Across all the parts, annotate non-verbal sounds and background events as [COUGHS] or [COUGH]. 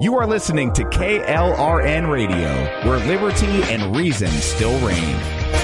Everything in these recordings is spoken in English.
You are listening to KLRN Radio, where liberty and reason still reign.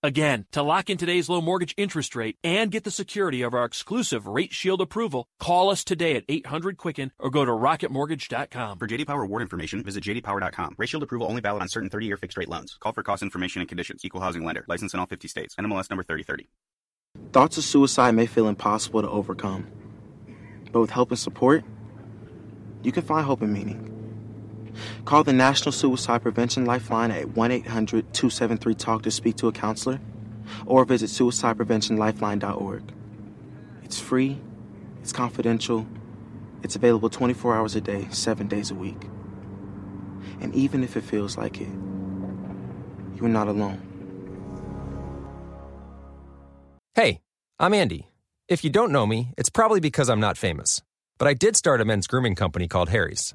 Again, to lock in today's low mortgage interest rate and get the security of our exclusive Rate Shield approval, call us today at 800 Quicken or go to rocketmortgage.com. For JD Power award information, visit jdpower.com. Rate Shield approval only valid on certain 30-year fixed-rate loans. Call for cost information and conditions. Equal housing lender. License in all 50 states. NMLS number 3030. Thoughts of suicide may feel impossible to overcome, but with help and support, you can find hope and meaning. Call the National Suicide Prevention Lifeline at 1 800 273 TALK to speak to a counselor or visit suicidepreventionlifeline.org. It's free, it's confidential, it's available 24 hours a day, 7 days a week. And even if it feels like it, you're not alone. Hey, I'm Andy. If you don't know me, it's probably because I'm not famous. But I did start a men's grooming company called Harry's.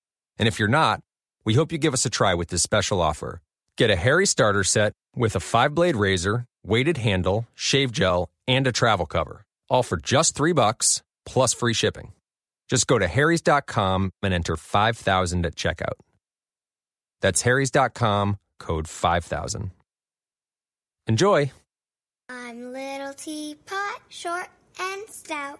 And if you're not, we hope you give us a try with this special offer. Get a Harry starter set with a five blade razor, weighted handle, shave gel, and a travel cover, all for just three bucks plus free shipping. Just go to harrys.com and enter 5000 at checkout. That's harrys.com, code 5000. Enjoy. I'm little teapot, short and stout.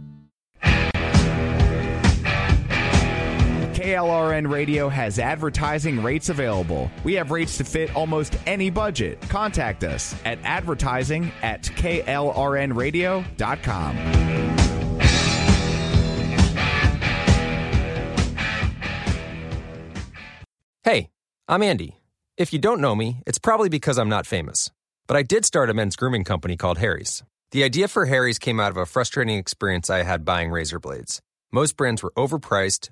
KLRN Radio has advertising rates available. We have rates to fit almost any budget. Contact us at advertising at klrnradio.com. Hey, I'm Andy. If you don't know me, it's probably because I'm not famous. But I did start a men's grooming company called Harry's. The idea for Harry's came out of a frustrating experience I had buying razor blades. Most brands were overpriced,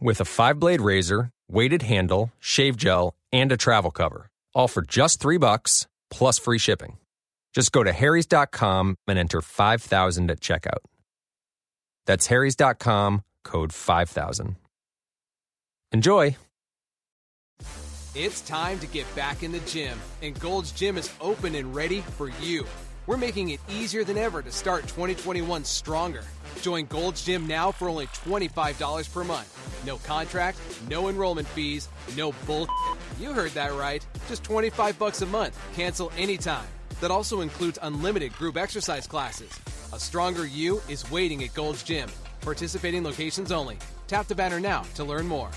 with a five blade razor, weighted handle, shave gel, and a travel cover, all for just three bucks plus free shipping. Just go to harrys.com and enter 5000 at checkout. That's harrys.com, code 5000. Enjoy. It's time to get back in the gym, and Gold's Gym is open and ready for you. We're making it easier than ever to start 2021 stronger. Join Gold's Gym now for only $25 per month. No contract, no enrollment fees, no bull. You heard that right. Just 25 bucks a month. Cancel anytime. That also includes unlimited group exercise classes. A stronger you is waiting at Gold's Gym. Participating locations only. Tap the banner now to learn more.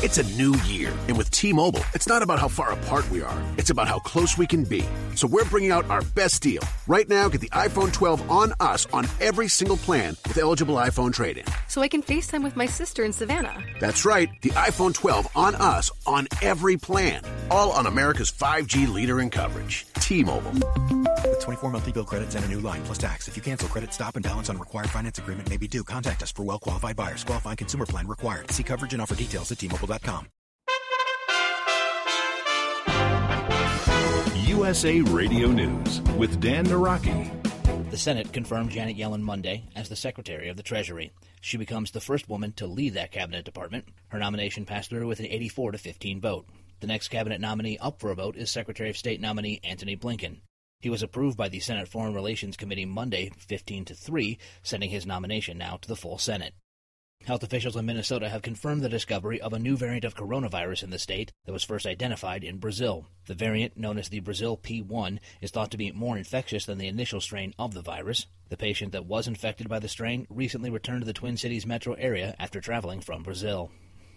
It's a new year, and with T Mobile, it's not about how far apart we are, it's about how close we can be. So we're bringing out our best deal. Right now, get the iPhone 12 on us on every single plan with eligible iPhone trade in. So I can FaceTime with my sister in Savannah. That's right, the iPhone 12 on us on every plan. All on America's 5G leader in coverage. T Mobile. With 24 monthly bill credits and a new line plus tax. If you cancel credit, stop and balance on required finance agreement may be due. Contact us for well qualified buyers. Qualifying consumer plan required. See coverage and offer details at USA Radio News with Dan Naraki. The Senate confirmed Janet Yellen Monday as the Secretary of the Treasury. She becomes the first woman to lead that cabinet department. Her nomination passed through with an 84 to 15 vote. The next cabinet nominee up for a vote is Secretary of State nominee Antony Blinken. He was approved by the Senate Foreign Relations Committee Monday 15 to 3, sending his nomination now to the full Senate. Health officials in Minnesota have confirmed the discovery of a new variant of coronavirus in the state that was first identified in Brazil. The variant, known as the Brazil P1, is thought to be more infectious than the initial strain of the virus. The patient that was infected by the strain recently returned to the Twin Cities metro area after traveling from Brazil.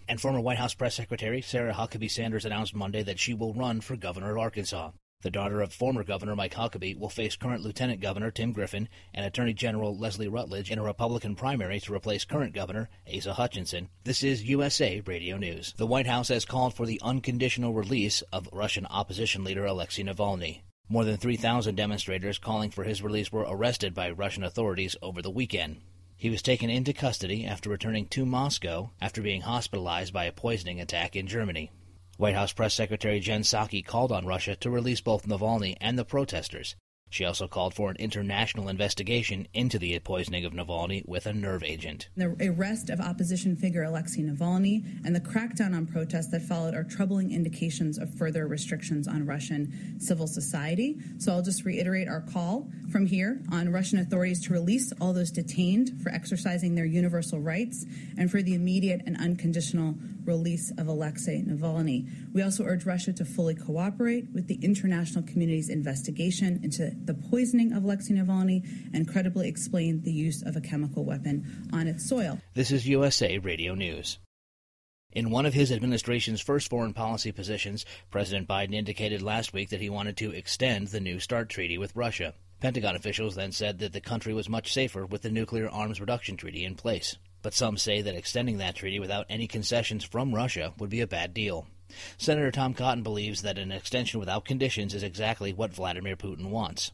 And former White House press secretary Sarah Huckabee Sanders announced Monday that she will run for governor of Arkansas. The daughter of former Governor Mike Huckabee will face current Lieutenant Governor Tim Griffin and Attorney General Leslie Rutledge in a Republican primary to replace current Governor Asa Hutchinson. This is USA Radio News. The White House has called for the unconditional release of Russian opposition leader Alexei Navalny. More than 3,000 demonstrators calling for his release were arrested by Russian authorities over the weekend. He was taken into custody after returning to Moscow after being hospitalized by a poisoning attack in Germany. White House Press Secretary Jen Psaki called on Russia to release both Navalny and the protesters. She also called for an international investigation into the poisoning of Navalny with a nerve agent. The arrest of opposition figure Alexei Navalny and the crackdown on protests that followed are troubling indications of further restrictions on Russian civil society. So I'll just reiterate our call from here on Russian authorities to release all those detained for exercising their universal rights and for the immediate and unconditional release of Alexei Navalny. We also urge Russia to fully cooperate with the international community's investigation into the poisoning of Alexei Navalny and credibly explain the use of a chemical weapon on its soil. This is USA Radio News. In one of his administration's first foreign policy positions, President Biden indicated last week that he wanted to extend the New START treaty with Russia. Pentagon officials then said that the country was much safer with the nuclear arms reduction treaty in place. But some say that extending that treaty without any concessions from Russia would be a bad deal. Senator Tom Cotton believes that an extension without conditions is exactly what Vladimir Putin wants.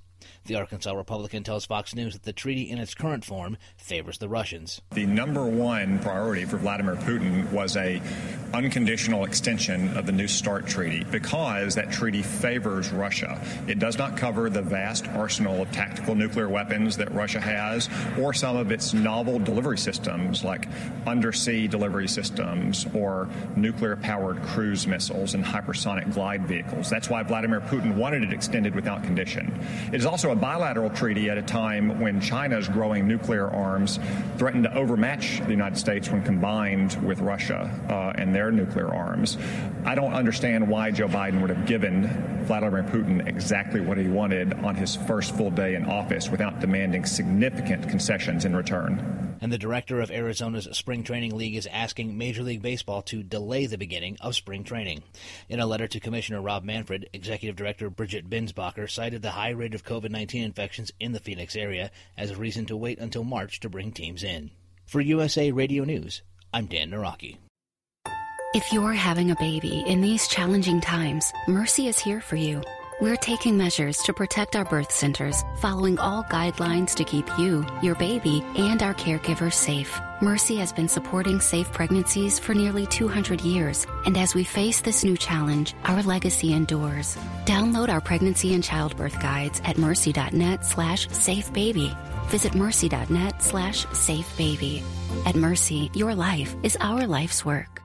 The Arkansas Republican tells Fox News that the treaty in its current form favors the Russians. The number one priority for Vladimir Putin was a unconditional extension of the New START treaty because that treaty favors Russia. It does not cover the vast arsenal of tactical nuclear weapons that Russia has or some of its novel delivery systems like undersea delivery systems or nuclear powered cruise missiles and hypersonic glide vehicles. That's why Vladimir Putin wanted it extended without condition. It is also a bilateral treaty at a time when China's growing nuclear arms threatened to overmatch the United States when combined with Russia uh, and their nuclear arms. I don't understand why Joe Biden would have given Vladimir Putin exactly what he wanted on his first full day in office without demanding significant concessions in return. And the director of Arizona's Spring Training League is asking Major League Baseball to delay the beginning of spring training. In a letter to Commissioner Rob Manfred, Executive Director Bridget Binsbacher cited the high rate of COVID 19 infections in the Phoenix area as a reason to wait until March to bring teams in. For USA Radio News, I'm Dan Naraki. If you're having a baby in these challenging times, Mercy is here for you. We're taking measures to protect our birth centers, following all guidelines to keep you, your baby, and our caregivers safe. Mercy has been supporting safe pregnancies for nearly 200 years, and as we face this new challenge, our legacy endures. Download our pregnancy and childbirth guides at mercy.net slash safebaby. Visit mercy.net slash safebaby. At Mercy, your life is our life's work.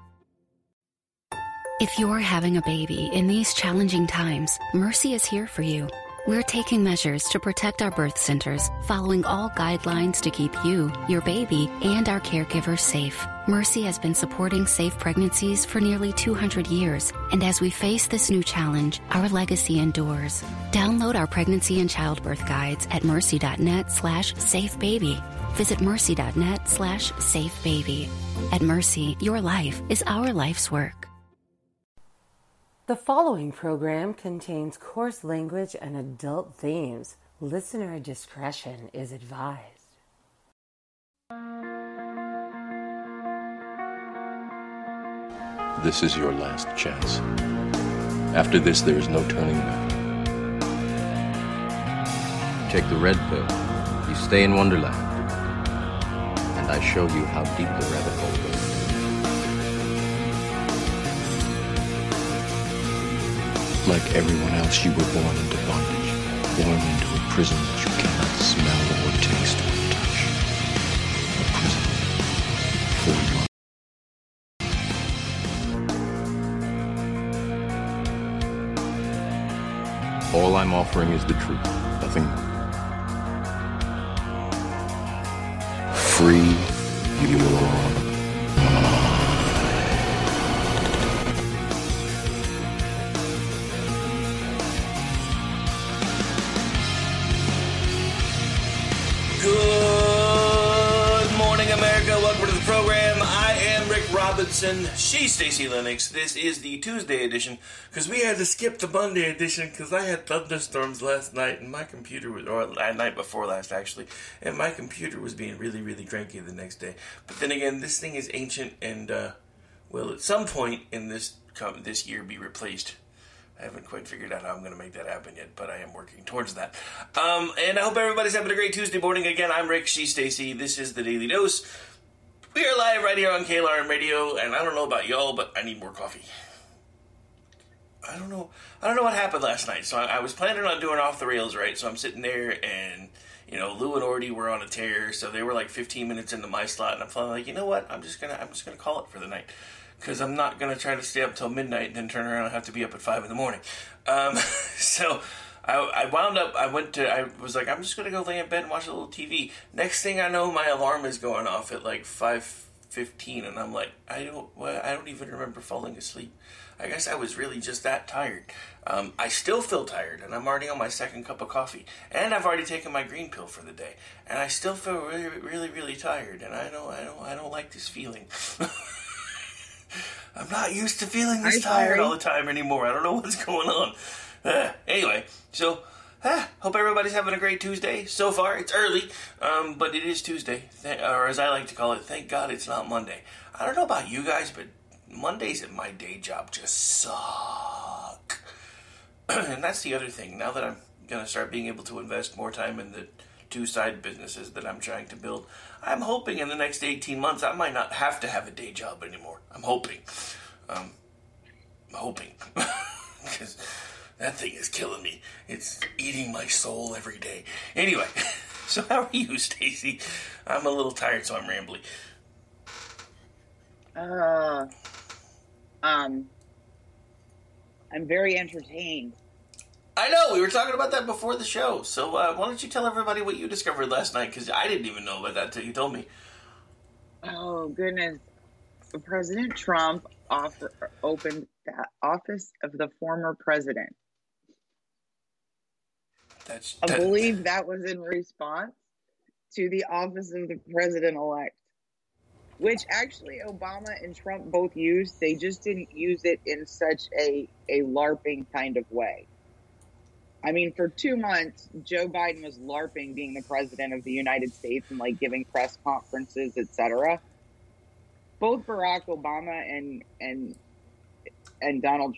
If you're having a baby in these challenging times, Mercy is here for you. We're taking measures to protect our birth centers, following all guidelines to keep you, your baby, and our caregivers safe. Mercy has been supporting safe pregnancies for nearly 200 years, and as we face this new challenge, our legacy endures. Download our pregnancy and childbirth guides at mercy.net slash safebaby. Visit mercy.net slash safebaby. At Mercy, your life is our life's work. The following program contains coarse language and adult themes. Listener discretion is advised. This is your last chance. After this, there is no turning back. Take the red pill. You stay in Wonderland. And I show you how deep the rabbit Like everyone else, you were born into bondage, born into a prison that you cannot smell or taste or touch. A prison for All I'm offering is the truth, nothing more. free Robinson. She's Stacy Lennox. This is the Tuesday edition because we had to skip the Monday edition because I had thunderstorms last night and my computer was, or night before last actually, and my computer was being really, really cranky the next day. But then again, this thing is ancient and uh, will at some point in this come this year be replaced. I haven't quite figured out how I'm going to make that happen yet, but I am working towards that. Um, and I hope everybody's having a great Tuesday morning. Again, I'm Rick. She's Stacy. This is the Daily Dose. We are live right here on KLRN Radio, and I don't know about y'all, but I need more coffee. I don't know. I don't know what happened last night. So I, I was planning on doing off the rails, right? So I'm sitting there, and you know, Lou and Ordy were on a tear, so they were like 15 minutes into my slot, and I'm finally like, you know what? I'm just gonna, I'm just gonna call it for the night because I'm not to try to stay up till midnight and then turn around and have to be up at 5 in the morning. Um, [LAUGHS] so I, I, wound up, I went to, I was like, I'm just going to go lay in bed and watch a little TV. Next thing I know, my alarm is going off at like 5.15 and I'm like, I don't, well, I don't even remember falling asleep. I guess I was really just that tired. Um, I still feel tired, and I'm already on my second cup of coffee, and I've already taken my green pill for the day, and I still feel really, really, really tired, and I don't, I don't, I don't like this feeling. [LAUGHS] I'm not used to feeling this tired all the time anymore. I don't know what's [LAUGHS] going on. [LAUGHS] Anyway, so hope everybody's having a great Tuesday. So far, it's early, um, but it is Tuesday, Th- or as I like to call it, thank God it's not Monday. I don't know about you guys, but Mondays at my day job just suck. [CLEARS THROAT] and that's the other thing. Now that I'm gonna start being able to invest more time in the two side businesses that I'm trying to build. I'm hoping in the next 18 months I might not have to have a day job anymore. I'm hoping. Um, I'm hoping. [LAUGHS] Because that thing is killing me. It's eating my soul every day. Anyway, [LAUGHS] so how are you, Stacy? I'm a little tired, so I'm rambling. Uh, um, I'm very entertained. I know we were talking about that before the show. So uh, why don't you tell everybody what you discovered last night? Because I didn't even know about that until you told me. Oh goodness! President Trump offer, opened the office of the former president. That's. I that- believe that was in response to the office of the president elect, which actually Obama and Trump both used. They just didn't use it in such a a larping kind of way. I mean, for two months, Joe Biden was LARPing being the president of the United States and like giving press conferences, etc. Both Barack Obama and and and Donald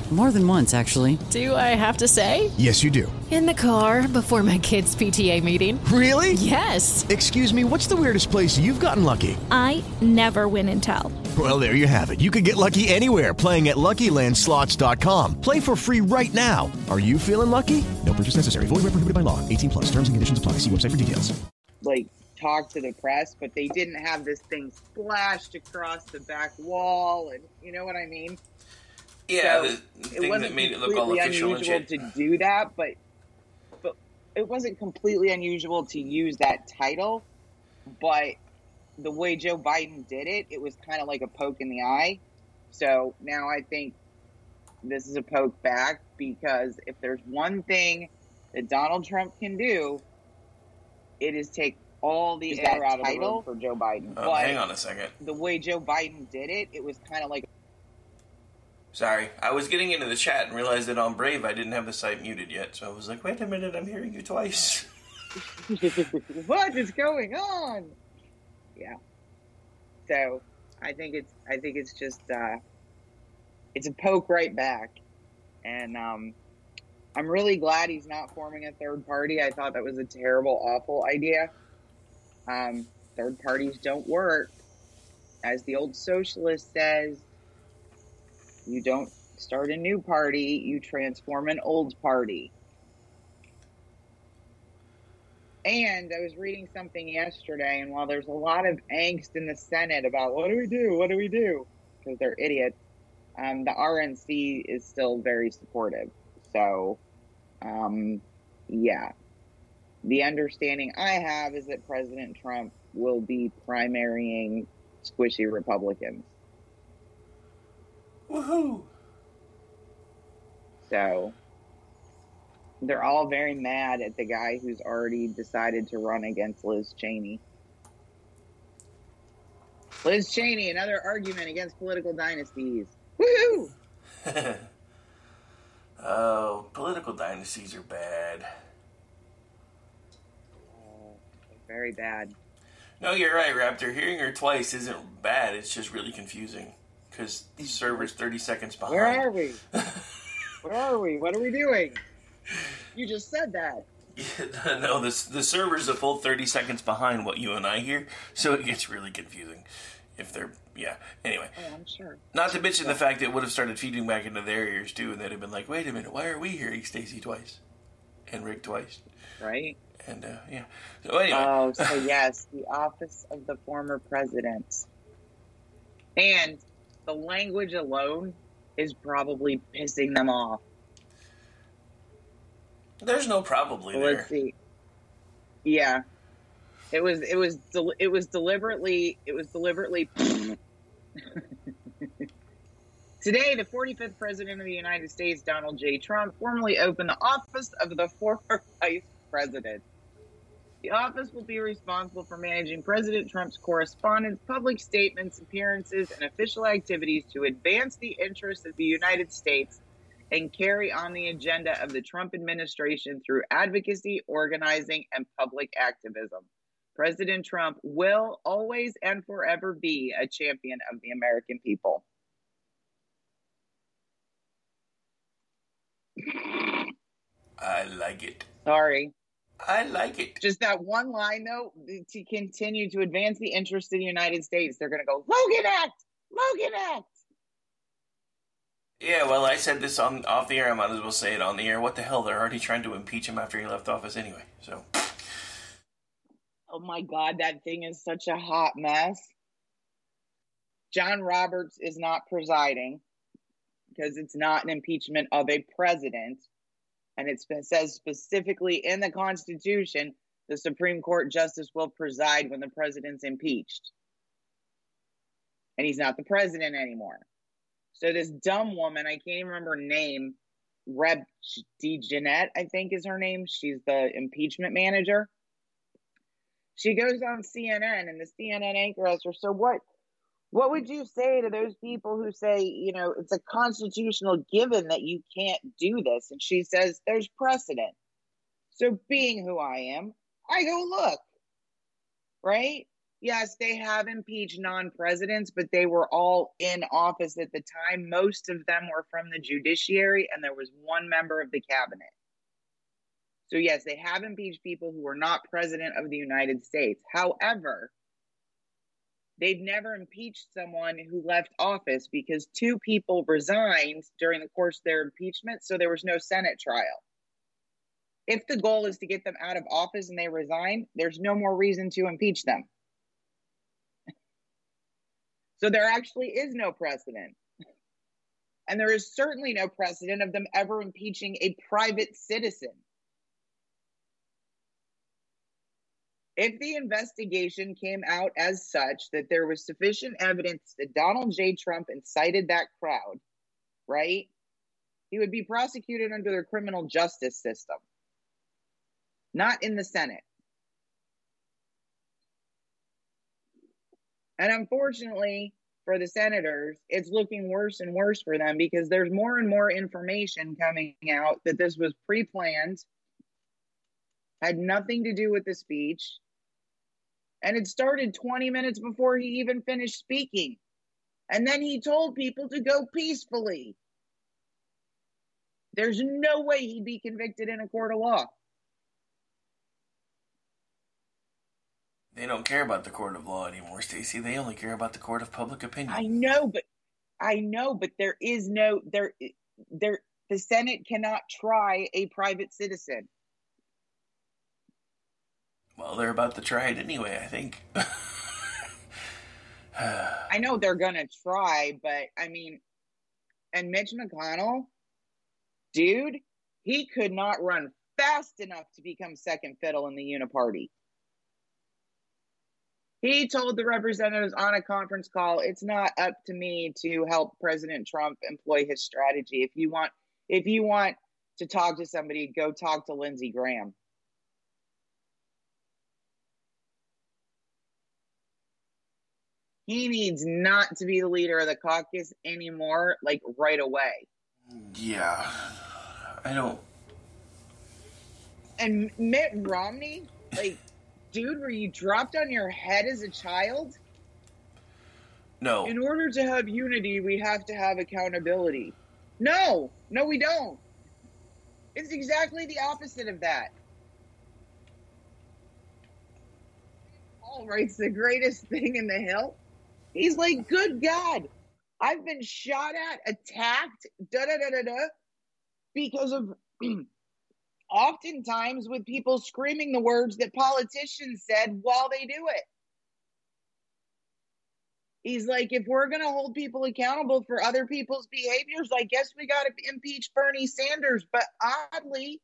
More than once, actually. Do I have to say? Yes, you do. In the car before my kids' PTA meeting. Really? Yes. Excuse me, what's the weirdest place you've gotten lucky? I never win and tell. Well, there you have it. You can get lucky anywhere playing at LuckyLandSlots.com. Play for free right now. Are you feeling lucky? No purchase necessary. Void where prohibited by law. 18 plus. Terms and conditions apply. See website for details. Like talk to the press, but they didn't have this thing splashed across the back wall, and you know what I mean. Yeah, So, the it thing wasn't that made it look all completely official and unusual shit. to do that, but but it wasn't completely unusual to use that title. But the way Joe Biden did it, it was kind of like a poke in the eye. So now I think this is a poke back because if there's one thing that Donald Trump can do, it is take all the air out of the room for Joe Biden. Oh, but hang on a second. the way Joe Biden did it, it was kind of like Sorry, I was getting into the chat and realized that on Brave I didn't have the site muted yet, so I was like, wait a minute, I'm hearing you twice. [LAUGHS] [LAUGHS] what is going on? Yeah. So I think it's I think it's just uh, it's a poke right back, and um, I'm really glad he's not forming a third party. I thought that was a terrible, awful idea. Um, third parties don't work, as the old socialist says. You don't start a new party; you transform an old party. And I was reading something yesterday, and while there's a lot of angst in the Senate about what do we do, what do we do, because they're idiots, um, the RNC is still very supportive. So, um, yeah. The understanding I have is that President Trump will be primarying squishy Republicans. Woohoo! So, they're all very mad at the guy who's already decided to run against Liz Cheney. Liz Cheney, another argument against political dynasties. Woohoo! [LAUGHS] oh, political dynasties are bad. Oh, very bad. No, you're right, Raptor. Hearing her twice isn't bad. It's just really confusing because the server's 30 seconds behind. Where are we? Where are we? What are we doing? You just said that. [LAUGHS] no, the the server's a full 30 seconds behind what you and I hear, so it gets really confusing. If they're yeah. Anyway, Oh, I'm sure. not to mention the fact that it would have started feeding back into their ears too, and they'd have been like, "Wait a minute, why are we hearing Stacy twice and Rick twice?" Right? And uh, yeah. So anyway, Oh, so [LAUGHS] yes, the office of the former president. And the language alone is probably pissing them off. there's no probably there. Let's see. Yeah, it was. It was. Del- it was deliberately. It was deliberately. [LAUGHS] Today, the 45th President of the United States, Donald J. Trump, formally opened the office of the former [LAUGHS] Vice President. The office will be responsible for managing President Trump's correspondence, public statements, appearances, and official activities to advance the interests of the United States and carry on the agenda of the Trump administration through advocacy, organizing, and public activism. President Trump will always and forever be a champion of the American people. I like it. Sorry. I like it. Just that one line, though, to continue to advance the interests of the United States, they're going to go, Logan Act! Logan Act! Yeah, well, I said this on off the air. I might as well say it on the air. What the hell? They're already trying to impeach him after he left office anyway. So Oh my God, that thing is such a hot mess. John Roberts is not presiding because it's not an impeachment of a president. And it says specifically in the Constitution the Supreme Court justice will preside when the president's impeached. And he's not the president anymore. So this dumb woman, I can't even remember her name, Reb DeJeanette, I think is her name. She's the impeachment manager. She goes on CNN and the CNN anchor asks her, So what What would you say to those people who say, you know, it's a constitutional given that you can't do this? And she says, there's precedent. So, being who I am, I go look, right? Yes, they have impeached non presidents, but they were all in office at the time. Most of them were from the judiciary, and there was one member of the cabinet. So, yes, they have impeached people who were not president of the United States. However, they've never impeached someone who left office because two people resigned during the course of their impeachment, so there was no Senate trial. If the goal is to get them out of office and they resign, there's no more reason to impeach them. So there actually is no precedent. And there is certainly no precedent of them ever impeaching a private citizen. If the investigation came out as such that there was sufficient evidence that Donald J. Trump incited that crowd, right? He would be prosecuted under the criminal justice system, not in the Senate. And unfortunately for the senators, it's looking worse and worse for them because there's more and more information coming out that this was pre planned, had nothing to do with the speech, and it started 20 minutes before he even finished speaking. And then he told people to go peacefully. There's no way he'd be convicted in a court of law. They don't care about the court of law anymore, Stacy. They only care about the court of public opinion. I know, but I know, but there is no there there the Senate cannot try a private citizen. Well, they're about to try it anyway, I think. I know they're going to try, but I mean, and Mitch McConnell, dude, he could not run fast enough to become second fiddle in the uniparty. He told the representatives on a conference call, "It's not up to me to help President Trump employ his strategy. If you want, if you want to talk to somebody, go talk to Lindsey Graham." He needs not to be the leader of the caucus anymore, like right away. Yeah, I don't. And Mitt Romney, like dude, were you dropped on your head as a child? No. In order to have unity, we have to have accountability. No, no, we don't. It's exactly the opposite of that. Paul writes the greatest thing in the hill. He's like, good God, I've been shot at, attacked, da da da da da, because of [CLEARS THROAT] oftentimes with people screaming the words that politicians said while they do it. He's like, if we're going to hold people accountable for other people's behaviors, I guess we got to impeach Bernie Sanders. But oddly,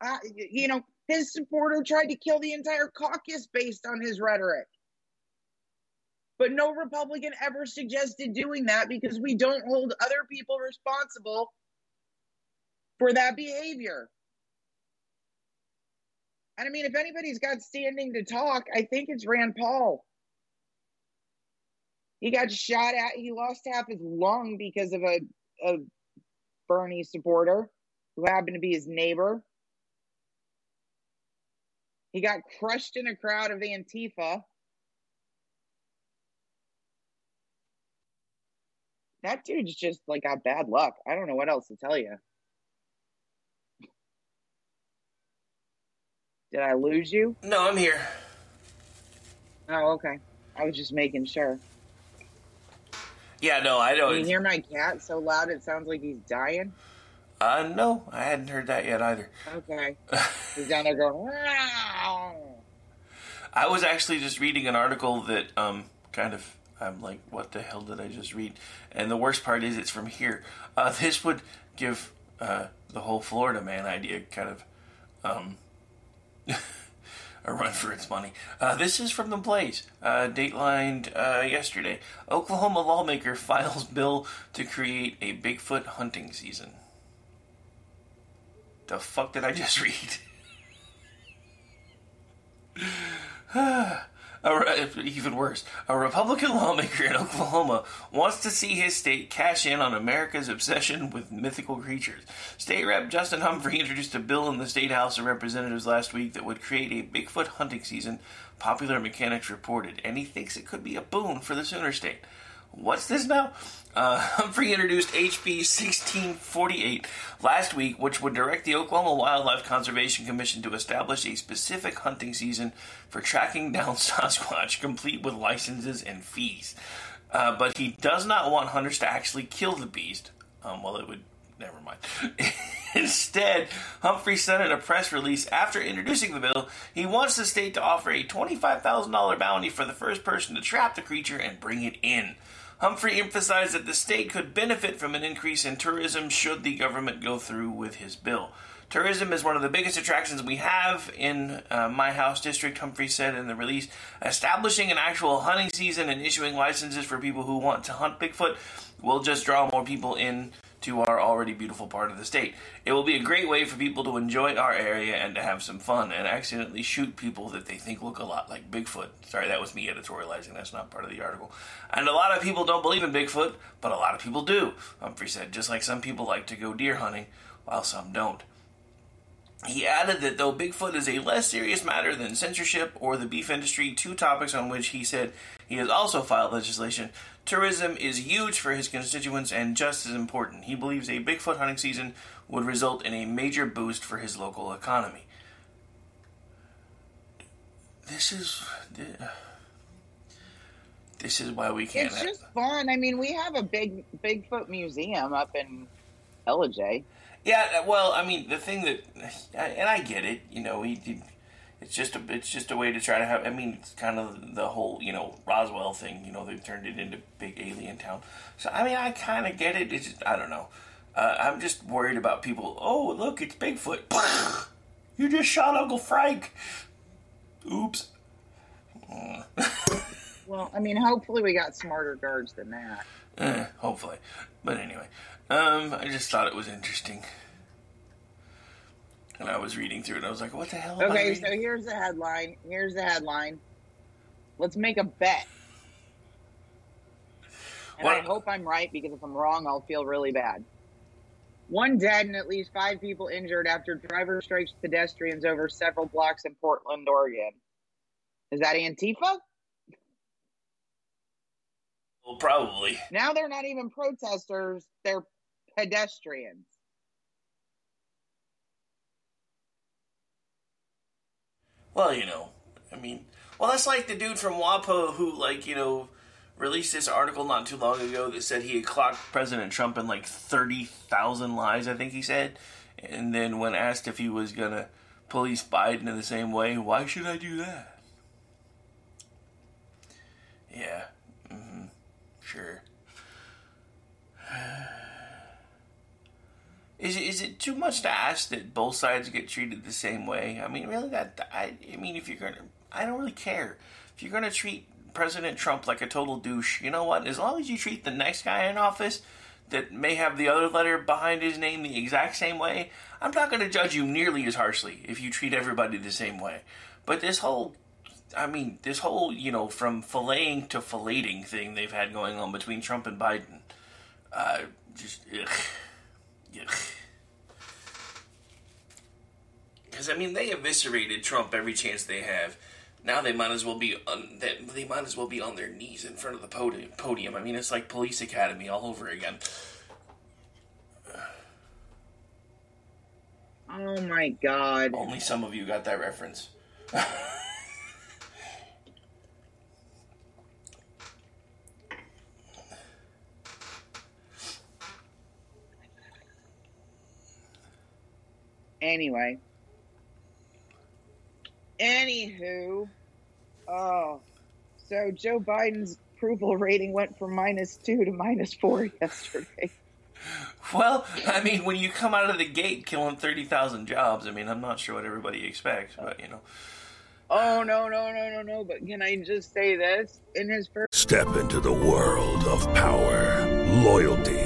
uh, you know, his supporter tried to kill the entire caucus based on his rhetoric. But no Republican ever suggested doing that because we don't hold other people responsible for that behavior. And I mean, if anybody's got standing to talk, I think it's Rand Paul. He got shot at. He lost half his lung because of a, a Bernie supporter who happened to be his neighbor. He got crushed in a crowd of Antifa. That dude's just like got bad luck. I don't know what else to tell you. Did I lose you? No, I'm here. Oh, okay. I was just making sure. Yeah, no, I don't. Can you hear my cat so loud it sounds like he's dying? Uh, no, I hadn't heard that yet either. Okay. [LAUGHS] he's down there going, wow. I was actually just reading an article that, um, kind of, I'm like, what the hell did I just read? And the worst part is it's from here. Uh, this would give, uh, the whole Florida man idea kind of, um, a run for its money. Uh, this is from the Blaze, uh, datelined uh, yesterday. Oklahoma lawmaker files bill to create a Bigfoot hunting season. The fuck did I just read? A, even worse, a Republican [LAUGHS] lawmaker in Oklahoma wants to see his state cash in on America's obsession with mythical creatures. State Rep Justin Humphrey introduced a bill in the State House of Representatives last week that would create a Bigfoot hunting season, Popular Mechanics reported, and he thinks it could be a boon for the Sooner State. What's this now? Uh, [LAUGHS] Humphrey introduced HB 1648 last week, which would direct the Oklahoma Wildlife Conservation Commission to establish a specific hunting season for tracking [LAUGHS] down Sasquatch, complete with licenses and fees. Uh, but he does not want hunters to actually kill the beast. Um, well, it would. Never mind. [LAUGHS] Instead, Humphrey said in a press release after introducing the bill, he wants the state to offer a $25,000 bounty for the first person to trap the creature and bring it in. Humphrey emphasized that the state could benefit from an increase in tourism should the government go through with his bill. Tourism is one of the biggest attractions we have in uh, my house district, Humphrey said in the release. Establishing an actual hunting season and issuing licenses for people who want to hunt Bigfoot will just draw more people in to our already beautiful part of the state. It will be a great way for people to enjoy our area and to have some fun and accidentally shoot people that they think look a lot like Bigfoot. Sorry, that was me editorializing. That's not part of the article. And a lot of people don't believe in Bigfoot, but a lot of people do, Humphrey said, just like some people like to go deer hunting while some don't. He added that though Bigfoot is a less serious matter than censorship or the beef industry, two topics on which he said he has also filed legislation, tourism is huge for his constituents and just as important. He believes a Bigfoot hunting season would result in a major boost for his local economy. This is this is why we can't. It's just fun. I mean, we have a big Bigfoot museum up in Ellijay. Yeah, well, I mean, the thing that, and I get it, you know, he, he, it's just a, it's just a way to try to have. I mean, it's kind of the whole, you know, Roswell thing. You know, they've turned it into big alien town. So, I mean, I kind of get it. It's just, I don't know. Uh, I'm just worried about people. Oh, look, it's Bigfoot. [LAUGHS] You just shot Uncle Frank. Oops. [LAUGHS] well, I mean, hopefully we got smarter guards than that. Eh, hopefully. But anyway, um, I just thought it was interesting. And I was reading through it, I was like, what the hell? Okay, so here's the headline. Here's the headline. Let's make a bet. And what? I hope I'm right because if I'm wrong, I'll feel really bad. One dead and at least five people injured after driver strikes pedestrians over several blocks in Portland, Oregon. Is that Antifa? Well, probably. Now they're not even protesters, they're pedestrians. Well, you know, I mean, well, that's like the dude from WAPO who, like, you know, released this article not too long ago that said he had clocked President Trump in like 30,000 lies, I think he said. And then when asked if he was going to police Biden in the same way, why should I do that? Yeah. Mm-hmm. Sure. [SIGHS] [SIGHS] Is is it too much to ask that both sides get treated the same way? I mean, really, that I, I mean, if you're gonna, I don't really care if you're gonna treat President Trump like a total douche. You know what? As long as you treat the next guy in office that may have the other letter behind his name the exact same way, I'm not going to judge you nearly as harshly if you treat everybody the same way. But this whole, I mean, this whole, you know, from filleting to filleting thing they've had going on between Trump and Biden, uh, just, ugh. Because I mean, they eviscerated Trump every chance they have. Now they might as well be on that. They might as well be on their knees in front of the podium. Podium. I mean, it's like Police Academy all over again. Oh my god! Only some of you got that reference. [LAUGHS] Anyway. Anywho. Oh. So Joe Biden's approval rating went from minus two to minus four [LAUGHS] yesterday. Well, I mean, when you come out of the gate killing 30,000 jobs, I mean, I'm not sure what everybody expects, but, you know. Oh, no, no, no, no, no. But can I just say this? In his first. Step into the world of power, loyalty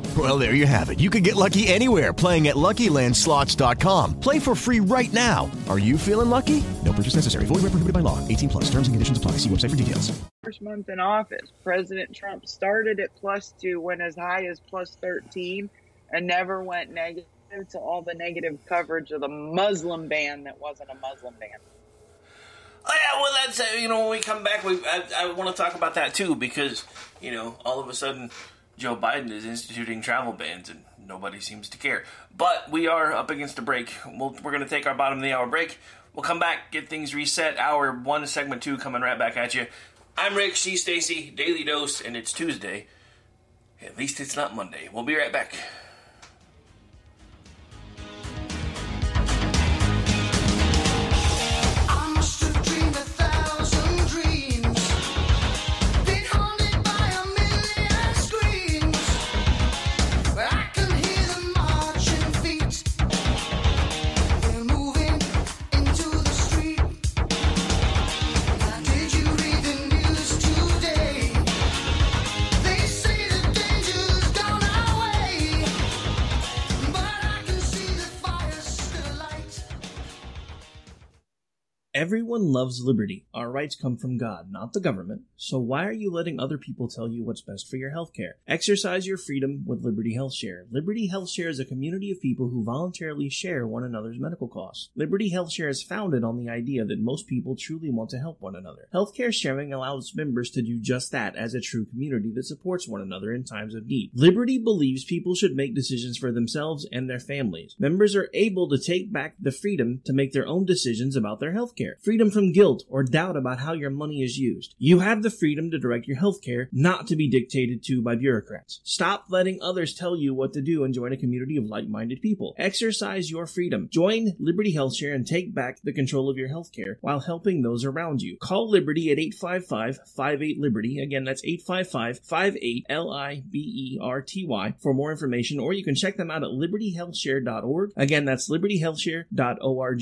Well, there you have it. You can get lucky anywhere playing at LuckyLandSlots.com. Play for free right now. Are you feeling lucky? No purchase necessary. Void where prohibited by law. 18 plus. Terms and conditions apply. See website for details. First month in office, President Trump started at plus two, went as high as plus 13, and never went negative to all the negative coverage of the Muslim ban that wasn't a Muslim ban. Oh yeah, well that's uh, you know when we come back, we I, I want to talk about that too because you know all of a sudden Joe Biden is instituting travel bans and nobody seems to care. But we are up against a break. We'll, we're going to take our bottom of the hour break. We'll come back, get things reset. Hour one, segment two, coming right back at you. I'm Rick, she's Stacy, Daily Dose, and it's Tuesday. At least it's not Monday. We'll be right back. Everyone loves liberty. Our rights come from God, not the government. So why are you letting other people tell you what's best for your health care? Exercise your freedom with Liberty Health Share. Liberty Health Share is a community of people who voluntarily share one another's medical costs. Liberty Health Share is founded on the idea that most people truly want to help one another. Healthcare sharing allows members to do just that as a true community that supports one another in times of need. Liberty believes people should make decisions for themselves and their families. Members are able to take back the freedom to make their own decisions about their healthcare freedom from guilt or doubt about how your money is used. You have the freedom to direct your health care, not to be dictated to by bureaucrats. Stop letting others tell you what to do and join a community of like-minded people. Exercise your freedom. Join Liberty HealthShare and take back the control of your healthcare while helping those around you. Call Liberty at 855-58-LIBERTY. Again, that's 855-58-L-I-B-E-R-T-Y for more information, or you can check them out at libertyhealthshare.org. Again, that's libertyhealthshare.org.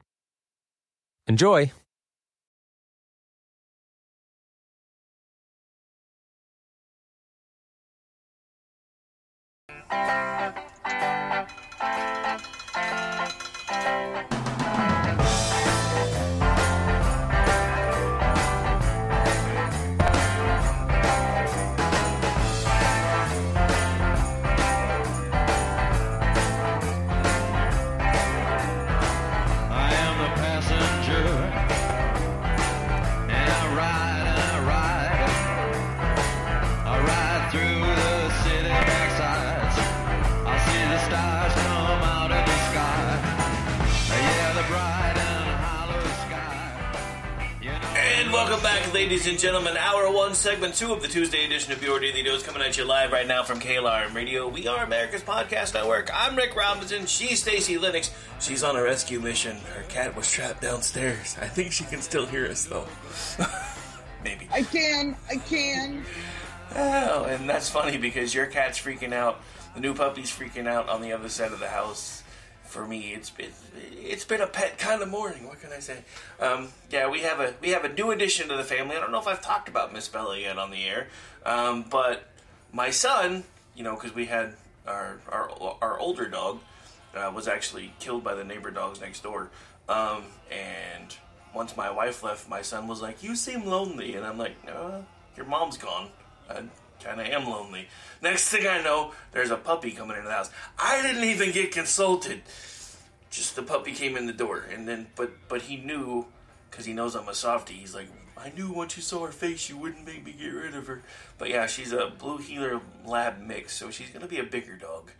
Enjoy! Welcome back, ladies and gentlemen. Hour one, segment two of the Tuesday edition of Your Daily Dose coming at you live right now from KLRN Radio. We are America's Podcast Network. I'm Rick Robinson. She's Stacy Lennox. She's on a rescue mission. Her cat was trapped downstairs. I think she can still hear us, though. [LAUGHS] Maybe. I can. I can. Oh, and that's funny because your cat's freaking out. The new puppy's freaking out on the other side of the house. For me, it's been it's been a pet kind of morning. What can I say? Um, yeah, we have a we have a new addition to the family. I don't know if I've talked about Miss Bella yet on the air, um, but my son, you know, because we had our our our older dog uh, was actually killed by the neighbor dogs next door, um, and once my wife left, my son was like, "You seem lonely," and I'm like, "No, your mom's gone." I kind of am lonely. Next thing I know, there's a puppy coming into the house. I didn't even get consulted. Just the puppy came in the door, and then but but he knew because he knows I'm a softie. He's like, I knew once you saw her face, you wouldn't make me get rid of her. But yeah, she's a blue heeler lab mix, so she's gonna be a bigger dog.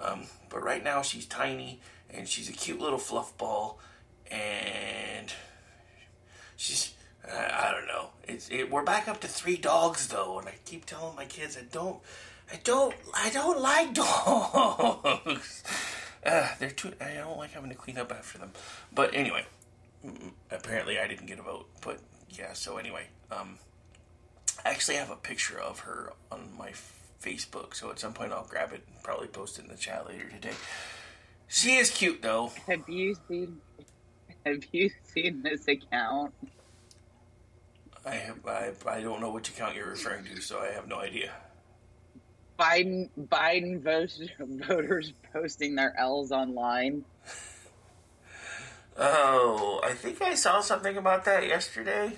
Um, but right now she's tiny and she's a cute little fluff ball, and she's I, I don't know. It's it, we're back up to three dogs though, and I keep telling my kids I don't, I don't, I don't like [LAUGHS] dogs. Uh, they're too. I don't like having to clean up after them. But anyway, mm, apparently I didn't get a vote. But yeah. So anyway, um, I actually have a picture of her on my Facebook. So at some point I'll grab it and probably post it in the chat later today. She is cute though. Have you seen? Have you seen this account? I have I, I don't know which account you're referring to, so I have no idea. Biden Biden votes, [LAUGHS] voters posting their L's online. Oh, I think I saw something about that yesterday.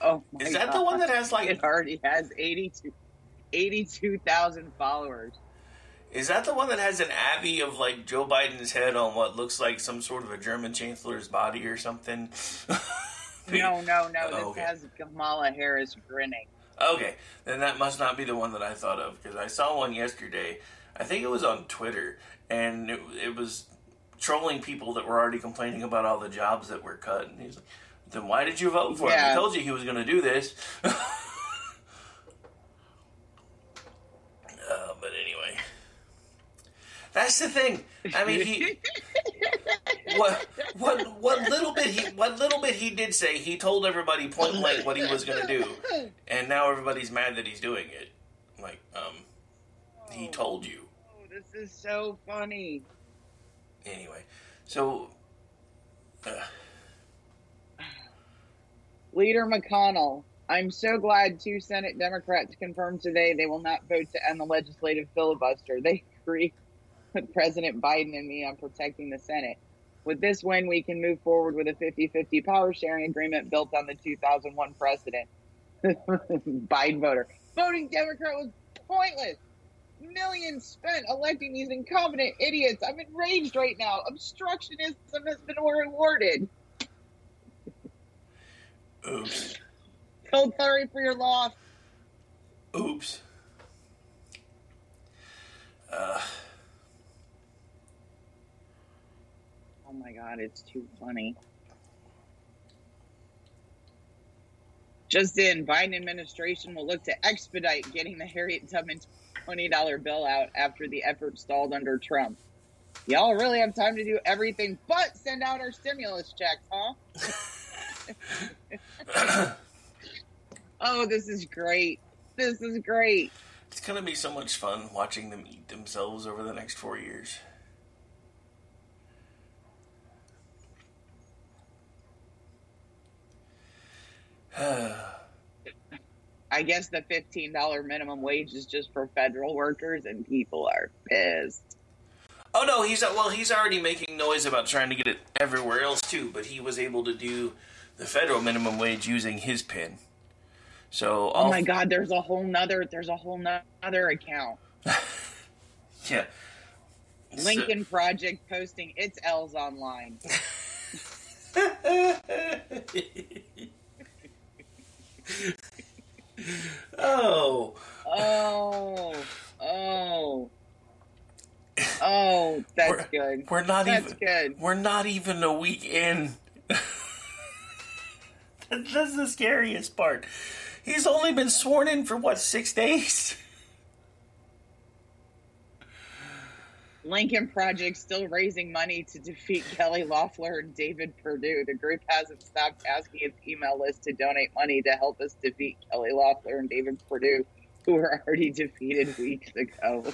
Oh, Is that the one that has, like- it already has 82 82,000 followers? Is that the one that has an abbey of like Joe Biden's head on what looks like some sort of a German chancellor's body or something? [LAUGHS] No, no, no. This okay. has Kamala Harris grinning. Okay, then that must not be the one that I thought of because I saw one yesterday. I think it was on Twitter, and it, it was trolling people that were already complaining about all the jobs that were cut. And he's like, "Then why did you vote for him? I told you he was going to do this." [LAUGHS] uh, but anyway, that's the thing. I mean, he [LAUGHS] what what what little bit he what little bit he did say. He told everybody point blank what he was going to do, and now everybody's mad that he's doing it. Like, um, he told you Oh, this is so funny. anyway. So, uh, Leader McConnell, I'm so glad two Senate Democrats confirmed today they will not vote to end the legislative filibuster. They [LAUGHS] agree President Biden and me on protecting the Senate. With this win, we can move forward with a 50 50 power sharing agreement built on the 2001 precedent. [LAUGHS] Biden voter. Voting Democrat was pointless. Millions spent electing these incompetent idiots. I'm enraged right now. Obstructionism has been rewarded. oops, Tell Hillary for your loss. oops. Uh, Oh my god, it's too funny. Just in, Biden administration will look to expedite getting the Harriet Tubman $20 bill out after the effort stalled under Trump. Y'all really have time to do everything but send out our stimulus checks, huh? [COUGHS] oh, this is great. This is great. it's gonna be so much fun watching them eat themselves over the next four years. I guess the $15 minimum wage is just for federal workers, and people are pissed. Oh no, he's well. He's already making noise about trying to get it everywhere else too. But he was able to do the federal minimum wage using his pin. So Oh my god, there's a whole nother there's a whole nother account. [LAUGHS] yeah. Lincoln Project posting its L's online. [LAUGHS] oh, Oh, oh, oh, that's we're, good. We're not That's even. good. We're not even a week in. [LAUGHS] That's the scariest part. He's only been sworn in for what six days. Lincoln Project still raising money to defeat [LAUGHS] Kelly Loeffler and David Perdue. The group hasn't stopped asking its email list to donate money to help us defeat Kelly Loeffler and David Perdue, who were already defeated weeks ago.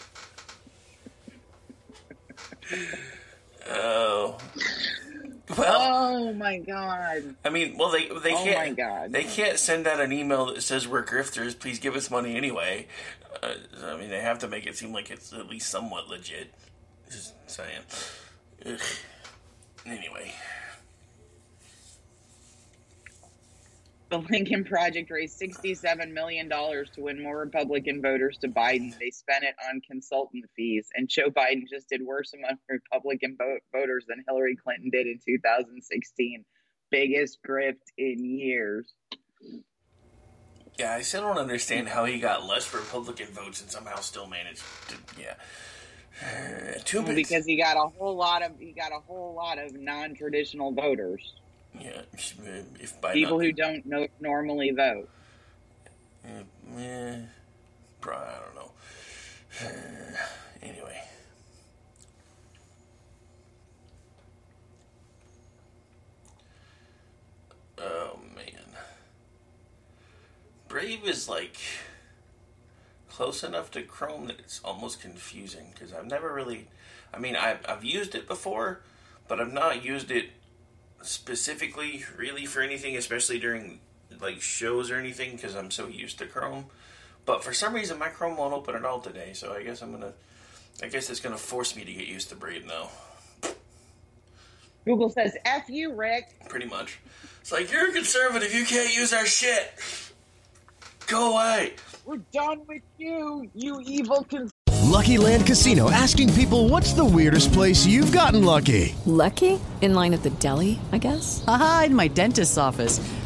Oh. Well, oh my god. I mean, well, they they Oh can't. my God. They can't send out an email that says we're grifters. Please give us money anyway. Uh, I mean, they have to make it seem like it's at least somewhat legit. Saying. Ugh. Anyway, The Lincoln Project raised $67 million to win more Republican voters to Biden. They spent it on consultant fees. And Joe Biden just did worse among Republican voters than Hillary Clinton did in 2016. Biggest grift in years. yeah, I still don't understand how he got less Republican votes and somehow still managed to. Yeah. Uh, Two Well, because he got a whole lot of he got a whole lot of non-traditional voters, Yeah, if by people not, who don't know, normally vote. Uh, eh, pro- I don't know. anyway. Oh man. Brave is like close enough to Chrome that it's almost confusing because I've never really. I mean, I've, I've used it before, but I've not used it specifically really for anything, especially during like shows or anything, because I'm so used to Chrome. But for some reason, my Chrome won't open at all today, so I guess I'm gonna. I guess it's gonna force me to get used to Brave now. Google says, F you, Rick. Pretty much. It's like you're a conservative. You can't use our shit. Go away. We're done with you, you evil cons- Lucky Land Casino asking people what's the weirdest place you've gotten lucky? Lucky? In line at the deli, I guess? Aha, in my dentist's office.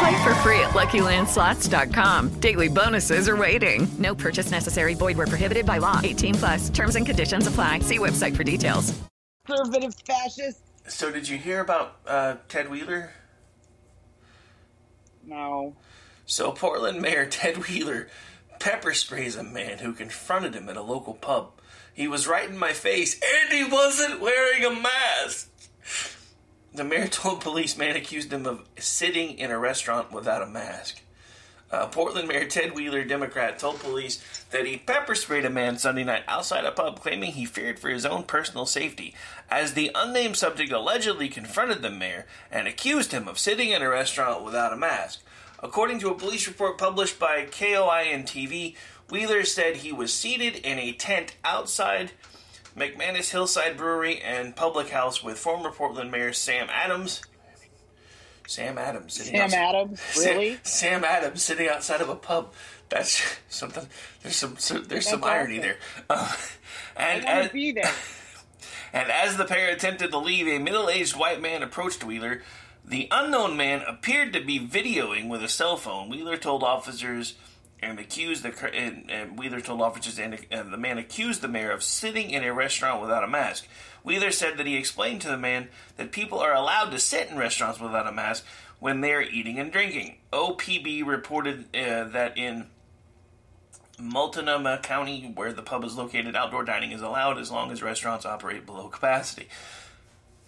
Play for free at LuckyLandSlots.com. Daily bonuses are waiting. No purchase necessary. Void were prohibited by law. 18 plus. Terms and conditions apply. See website for details. conservative fascist. So, did you hear about uh, Ted Wheeler? No. So, Portland Mayor Ted Wheeler pepper sprays a man who confronted him at a local pub. He was right in my face, and he wasn't wearing a mask. The mayor [LAUGHS] told police man accused him of sitting in a restaurant without a mask. Uh, Portland Mayor Ted Wheeler, Democrat, told police that he pepper sprayed a man Sunday night outside a pub, claiming he feared for his own personal safety, as the unnamed subject allegedly confronted the mayor and accused him of sitting in a restaurant without a mask. According to a police report published by KOIN TV, Wheeler said he was seated in a tent outside McMenamins Hillsdale Brewery and Public House with former Portland Mayor Sam Adams. Sam Adams sitting Sam outside- Adams? [LAUGHS] Really? Sam, Adams sitting outside of a pub. That's [LAUGHS] something. There's some. so- there's some irony awesome. there. Uh, [LAUGHS] and I as, be there. and as the pair attempted to leave, a middle-aged white man approached Wheeler. The unknown man appeared to be videoing with a cell phone. Wheeler told officers and accused the and, and Wheeler told officers and, and the man accused the mayor of sitting in a restaurant without a mask. Wheeler said that he explained to the man that people are allowed to sit in restaurants without a mask when they are eating and drinking. OPB reported uh, that in Multnomah County, where the pub is located, outdoor dining is allowed as long as restaurants operate below capacity.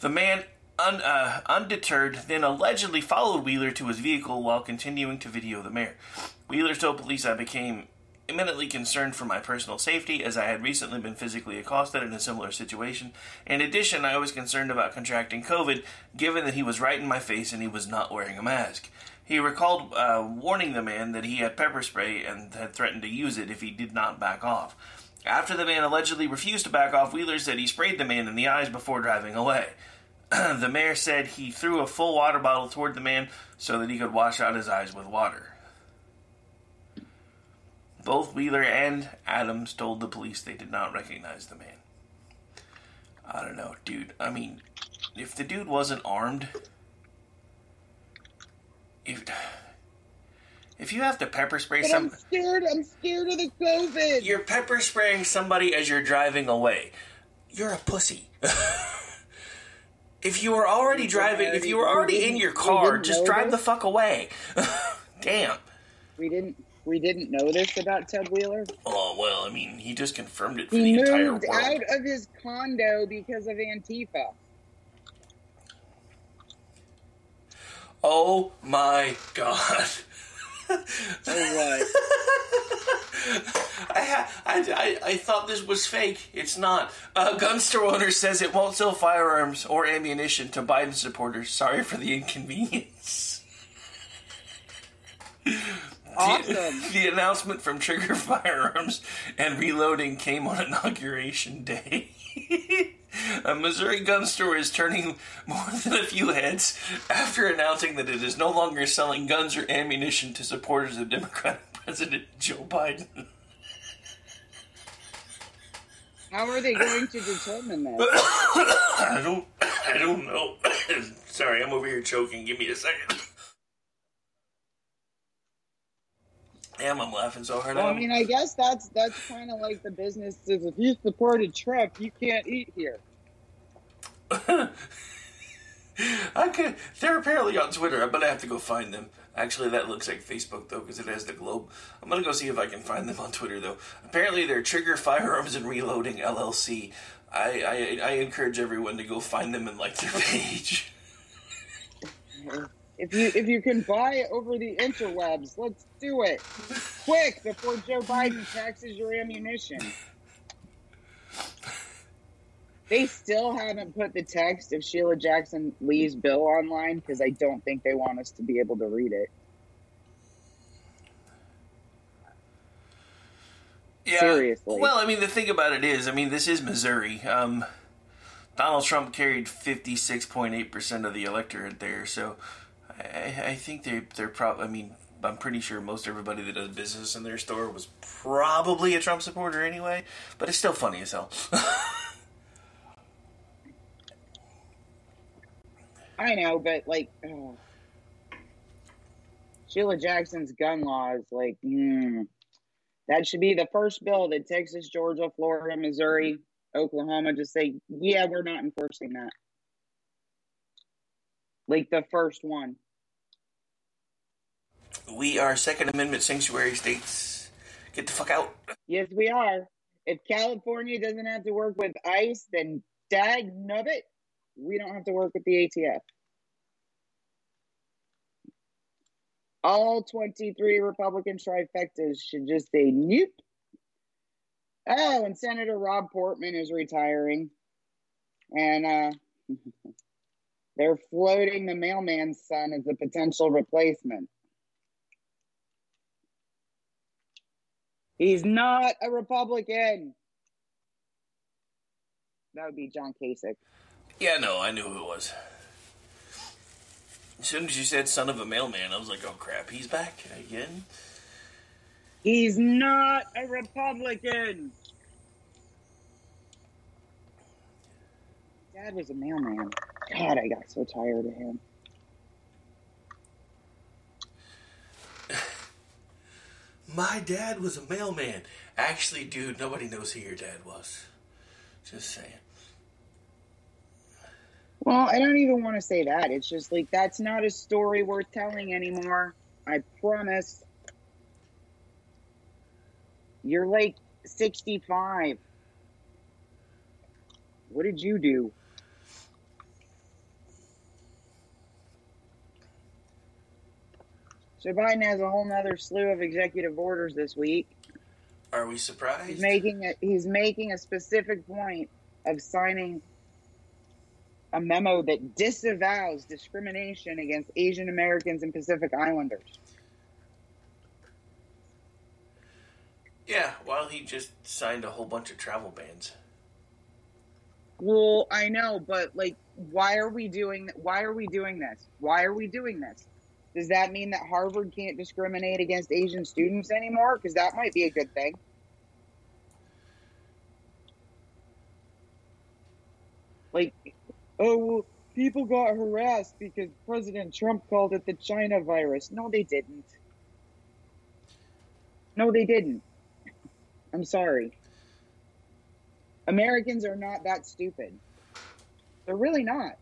The man, un, uh, undeterred, then allegedly followed Wheeler to his vehicle while continuing to video the mayor. Wheeler told police I became imminently concerned for my personal safety as I had recently been physically accosted in a similar situation. In addition, I was concerned about contracting COVID given that he was right in my face and he was not wearing a mask. He recalled uh, warning the man that he had pepper spray and had threatened to use it if he did not back off. After the man allegedly refused to back off, Wheeler said he sprayed the man in the eyes before driving away. [CLEARS THROAT] the mayor said he threw a full water bottle toward the man so that he could wash out his eyes with water. Both Wheeler and Adams told the police they did not recognize the man. I don't know, dude. I mean, if the dude wasn't armed, if if you have to pepper spray But some, I'm scared. I'm scared of the COVID. you're pepper spraying somebody as you're driving away. You're a pussy. [LAUGHS] if you were already driving, if you were already in your car, just drive this? the fuck away. [LAUGHS] Damn. We didn't. We didn't know this about Ted Wheeler. Oh well, I mean, he just confirmed it for He the entire moved world. out of his condo because of Antifa. Oh my god. Oh, what? [LAUGHS] I, ha- I, I, I thought this was fake. It's not. A gun store owner says it won't sell firearms or ammunition to Biden supporters. Sorry for the inconvenience. [LAUGHS] Awesome. The, [LAUGHS] the announcement from Trigger Firearms and Reloading came on Inauguration Day. [LAUGHS] a Missouri gun store is turning more than a few heads after announcing that it is no longer selling guns or ammunition to supporters of Democratic [LAUGHS] President Joe Biden. How are they going to determine that? [COUGHS] I don't, I don't know. [COUGHS] Sorry, I'm over here choking. Give me a second. Damn, I'm laughing so hard. Well, I mean, I guess that's that's kind of like the business is if you supported Trump, you can't eat here. [LAUGHS] I could. They're apparently on Twitter. I'm gonna have to go find them. Actually, that looks like Facebook though, because it has the globe. I'm gonna go see if I can find them on Twitter though. Apparently, they're Trigger Firearms and Reloading LLC. I, I I encourage everyone to go find them and like their [LAUGHS] page. If you if you can buy it over the interwebs, let's do it quick before Joe Biden taxes your ammunition. They still haven't put the text of Sheila Jackson Lee's bill online because I don't think they want us to be able to read it. Yeah. Seriously. Well, I mean, the thing about it is, I mean, this is Missouri. Um, Donald Trump carried 56.8% of the electorate there, so I, I think they, they're probably, I mean, I'm pretty sure most everybody that does business in their store was probably a Trump supporter anyway, but it's still funny as hell. [LAUGHS] I know, but like. Sheila Jackson's gun laws, like mm, that should be the first bill that Texas, Georgia, Florida, Missouri, Oklahoma just say, yeah, we're not enforcing that. Like the first one. We are Second Amendment sanctuary states. Get the fuck out. Yes, we are. If California doesn't have to work with ICE, then dag nubbit, we don't have to work with the ATF. All 23 Republican trifectas should just say nope. Oh, and Senator Rob Portman is retiring. And uh, [LAUGHS] they're floating the mailman's son as a potential replacement. He's not a Republican. That would be John Kasich. Yeah, no, I knew who it was. As soon as you said son of a mailman, I was like, oh crap, he's back again? He's not a Republican. Dad was a mailman. God, I got so tired of him. My dad was a mailman. Actually, dude, nobody knows who your dad was. Just saying. Well, I don't even want to say that. It's just like that's not a story worth telling anymore. I promise. You're like 65. What did you do? Joe Biden has a whole nother slew of executive orders this week. Are we surprised? He's making a, he's making a specific point of signing a memo that disavows discrimination against Asian Americans and Pacific Islanders. Yeah, while he just signed a whole bunch of travel bans. Well, I know, but like, why are we doing? Why are we doing this? Why are we doing this? Does that mean that Harvard can't discriminate against Asian students anymore? Because that might be a good thing. Like, oh, well, people got harassed because President Trump called it the China virus. No, they didn't. No, they didn't. I'm sorry. Americans are not that stupid. They're really not.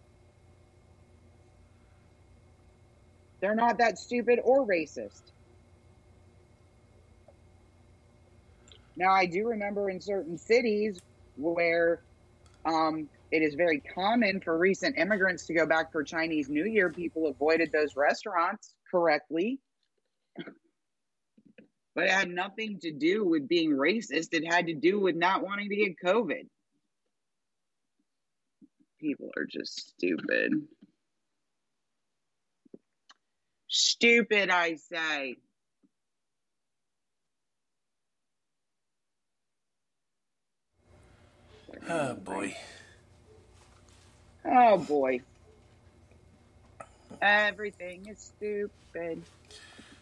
They're not that stupid or racist. Now, I do remember in certain cities where um, it is very common for recent immigrants to go back for Chinese New Year. People avoided those restaurants correctly. But it had nothing to do with being racist. It had to do with not wanting to get COVID. People are just stupid. Stupid, I say. Oh boy. Oh boy. Everything is stupid.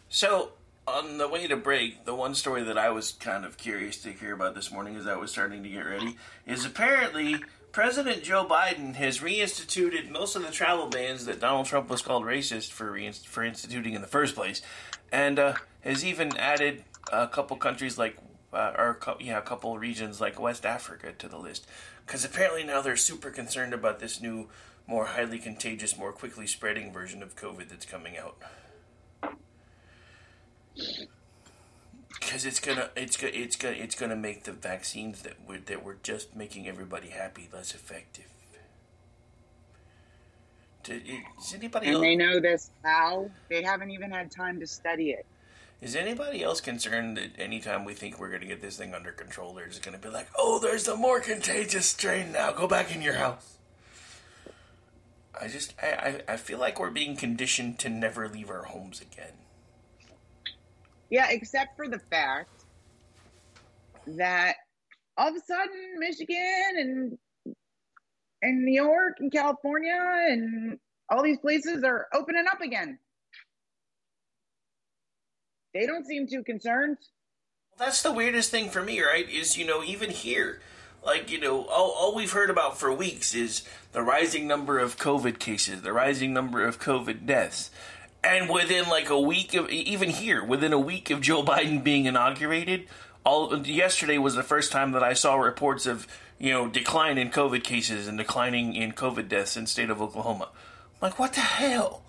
So, on the way to break, the one story that I was kind of curious to hear about this morning as I was starting to get ready is apparently President Joe Biden has reinstituted most of the travel bans that Donald Trump was called racist for reinst- for instituting in the first place. And uh, has even added a couple countries like, uh, or yeah, a couple regions like West Africa to the list, because apparently now they're super concerned about this new, more highly contagious, more quickly spreading version of COVID that's coming out. Because it's gonna, it's gonna, it's gonna, it's gonna make the vaccines that we're that we're just making everybody happy less effective. Is anybody and else, they know this how? They haven't even had time to study it. is anybody else concerned that anytime we think we're gonna get this thing under control, they're just gonna be like, "Oh, there's a more contagious strain now. Go back in your house." I just, I, I, I feel like we're being conditioned to never leave our homes again. Yeah, except for the fact that all of a sudden Michigan and and New York and California and all these places are opening up again. They don't seem too concerned. That's the weirdest thing for me, right? Is, you know, even here, like, you know, all, all we've heard about for weeks is the rising number of COVID cases, the rising number of COVID deaths. And within like a week of, even here, within a week of Joe [LAUGHS] Biden being inaugurated, all yesterday was the first time that I saw reports of, you know, decline in COVID cases and declining in COVID deaths in state of Oklahoma. I'm like, what the hell?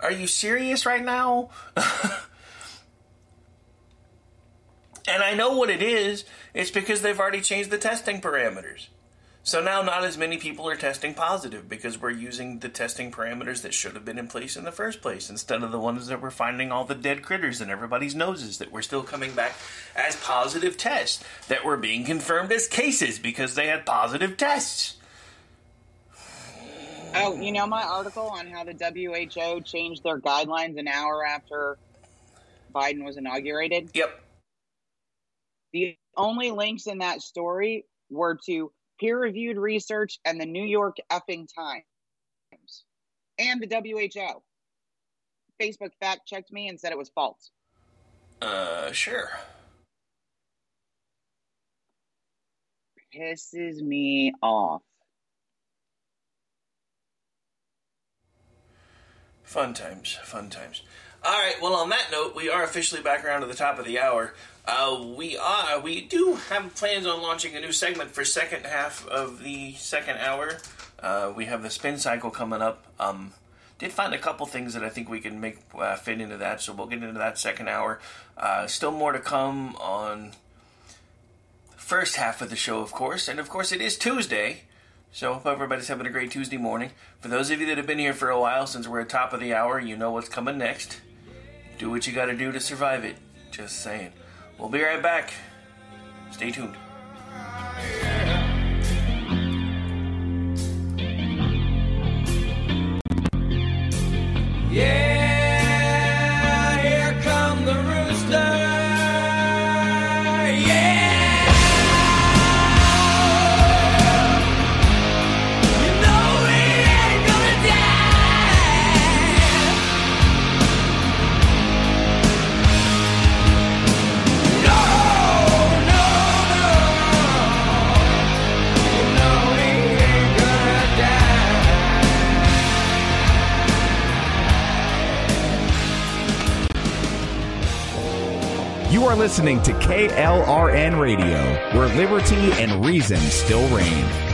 Are you serious right now? [LAUGHS] And I know what it is. It's because they've already changed the testing parameters. So now not as many people are testing positive because we're using the testing parameters that should have been in place in the first place instead of the ones that we're finding all the dead critters in everybody's noses that were still coming back as positive tests that were being confirmed as cases because they had positive tests. Oh, you know my article on how the WHO changed their guidelines an hour after Biden was inaugurated? Yep. The only links in that story were to peer reviewed research and the New York effing Times and the WHO. Facebook fact checked me and said it was false. Uh, sure. Pisses me off. Fun times, fun times. All right. Well, on that note, we are officially back around to the top of the hour. Uh, we are. We do have plans on launching a new segment for second half of the second hour. Uh, we have the spin cycle coming up. Um, did find a couple things that I think we can make uh, fit into that, so we'll get into that second hour. Uh, still more to come on the first half of the show, of course, and of course it is Tuesday. So hope everybody's having a great Tuesday morning. For those of you that have been here for a while, since we're at top of the hour, you know what's coming next. Do what you got to do to survive it. Just saying. We'll be right back. Stay tuned. Are listening to KLRN Radio, where liberty and reason still reign.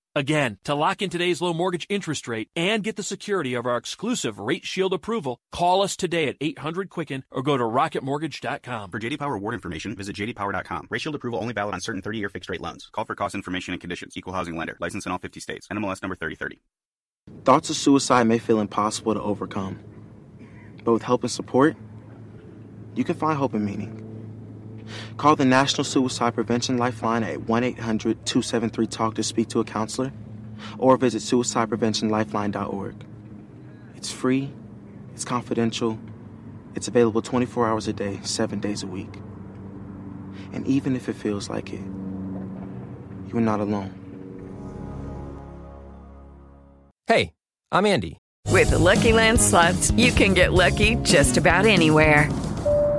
Again, to lock in today's low mortgage interest rate and get the security of our exclusive Rate Shield approval, call us today at 800 Quicken or go to rocketmortgage.com. For JD Power award information, visit jdpower.com. Rate Shield approval only valid on certain 30-year fixed rate loans. Call for cost information and conditions. Equal housing lender. License in all 50 states. NMLS number 3030. Thoughts of suicide may feel impossible to overcome, but with help and support, you can find hope and meaning. Call the National Suicide Prevention Lifeline at 1 800 273 TALK to speak to a counselor or visit suicidepreventionlifeline.org. It's free, it's confidential, it's available 24 hours a day, 7 days a week. And even if it feels like it, you're not alone. Hey, I'm Andy. With the Lucky Land slots, you can get lucky just about anywhere.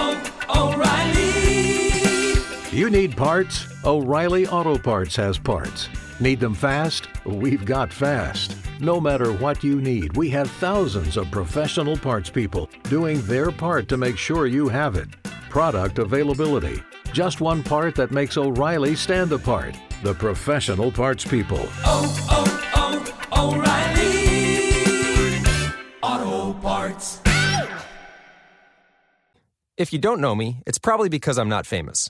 O'Reilly! You need parts? O'Reilly Auto Parts has parts. Need them fast? We've got fast. No matter what you need, we have thousands of professional parts people doing their part to make sure you have it. Product availability. Just one part that makes O'Reilly stand apart. The professional parts people. Oh, oh, oh, O'Reilly! Auto Parts. If you don't know me, it's probably because I'm not famous.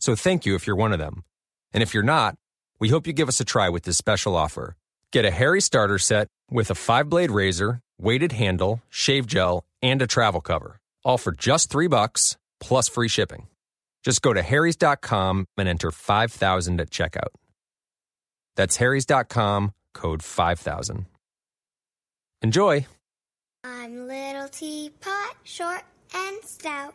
so thank you if you're one of them. And if you're not, we hope you give us a try with this special offer. Get a Harry starter set with a five blade razor, weighted handle, shave gel, and a travel cover, all for just three bucks plus free shipping. Just go to harrys.com and enter 5000 at checkout. That's harrys.com, code 5000. Enjoy. I'm little teapot, short and stout.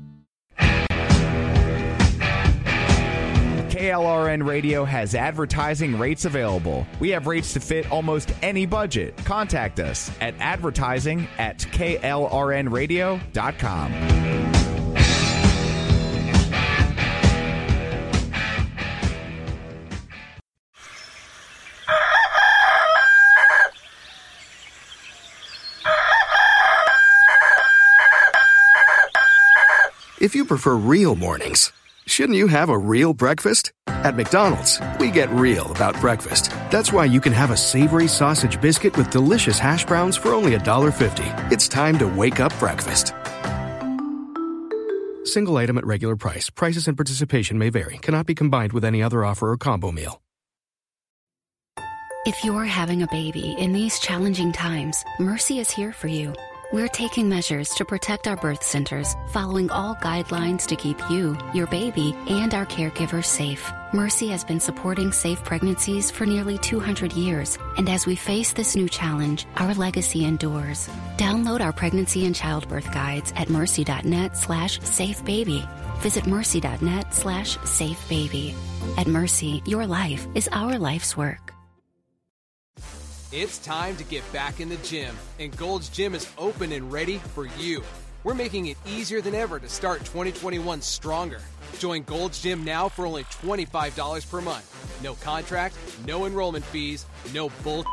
KLRN Radio has advertising rates available. We have rates to fit almost any budget. Contact us at advertising at klrnradio.com. If you prefer real mornings, shouldn't you have a real breakfast? At McDonald's, we get real about breakfast. That's why you can have a savory sausage biscuit with delicious hash browns for only $1.50. It's time to wake up breakfast. Single item at regular price. Prices and participation may vary. Cannot be combined with any other offer or combo meal. If you're having a baby in these challenging times, Mercy is here for you. We're taking measures to protect our birth centers, following all guidelines to keep you, your baby, and our caregivers safe. Mercy has been supporting safe pregnancies for nearly 200 years, and as we face this new challenge, our legacy endures. Download our pregnancy and childbirth guides at mercy.net slash safebaby. Visit mercy.net slash safebaby. At Mercy, your life is our life's work. It's time to get back in the gym, and Gold's Gym is open and ready for you. We're making it easier than ever to start 2021 stronger. Join Gold's Gym now for only $25 per month. No contract, no enrollment fees, no bull.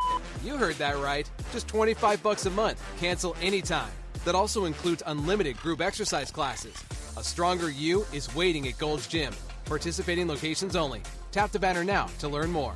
You heard that right. Just 25 bucks a month. Cancel anytime. That also includes unlimited group exercise classes. A stronger you is waiting at Gold's Gym. Participating locations only. Tap the banner now to learn more.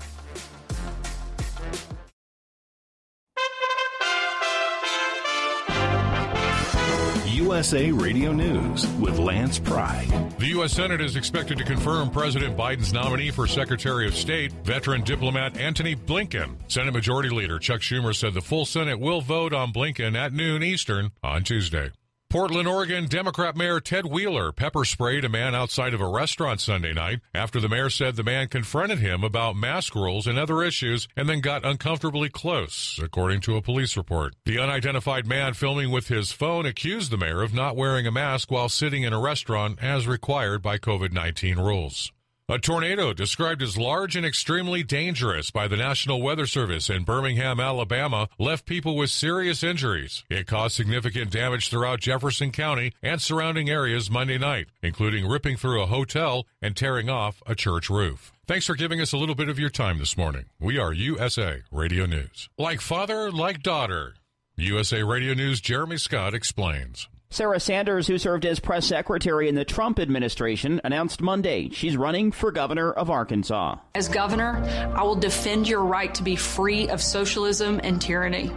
USA Radio News with Lance Pride. The U.S. Senate is expected to confirm President Biden's nominee for Secretary of State, veteran diplomat Antony Blinken. Senate Majority Leader Chuck Schumer said the full Senate will vote on Blinken at noon Eastern on Tuesday. Portland, Oregon Democrat Mayor Ted Wheeler pepper sprayed a man outside of a restaurant Sunday night after the mayor said the man confronted him about mask rules and other issues and then got uncomfortably close, according to a police report. The unidentified man filming with his phone accused the mayor of not wearing a mask while sitting in a restaurant as required by COVID 19 rules. A tornado described as large and extremely dangerous by the National Weather Service in Birmingham, Alabama, left people with serious injuries. It caused significant damage throughout Jefferson County and surrounding areas Monday night, including ripping through a hotel and tearing off a church roof. Thanks for giving us a little bit of your time this morning. We are USA Radio News. Like father, like daughter. USA Radio News Jeremy Scott explains. Sarah Sanders, who served as press secretary in the Trump administration, announced Monday she's running for governor of Arkansas. As governor, I will defend your right to be free of socialism and tyranny,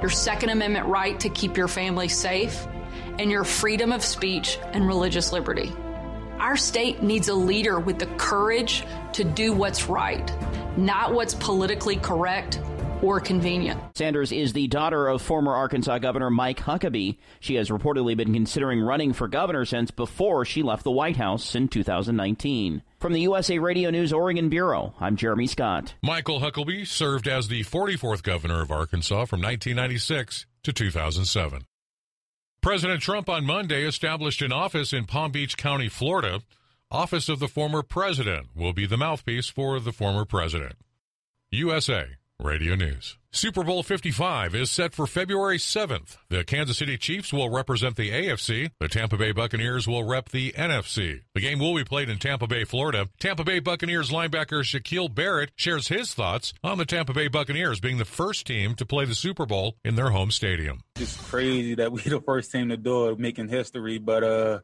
your Second Amendment right to keep your family safe, and your freedom of speech and religious liberty. Our state needs a leader with the courage to do what's right, not what's politically correct or convenient. Sanders is the daughter of former Arkansas Governor Mike Huckabee. She has reportedly been considering running for governor since before she left the White House in 2019. From the USA Radio News Oregon Bureau, I'm Jeremy Scott. Michael Huckabee served as the 44th governor of Arkansas from 1996 to 2007. President Trump on Monday established an office in Palm Beach County, Florida. Office of the former president will be the mouthpiece for the former president. USA Radio News. Super Bowl 55 is set for February 7th. The Kansas City Chiefs will represent the AFC. The Tampa Bay Buccaneers will rep the NFC. The game will be played in Tampa Bay, Florida. Tampa Bay Buccaneers linebacker Shaquil Barrett shares his thoughts on the Tampa Bay Buccaneers being the first team to play the Super Bowl in their home stadium. It's crazy that we're [LAUGHS] the first team to do it, making history, but uh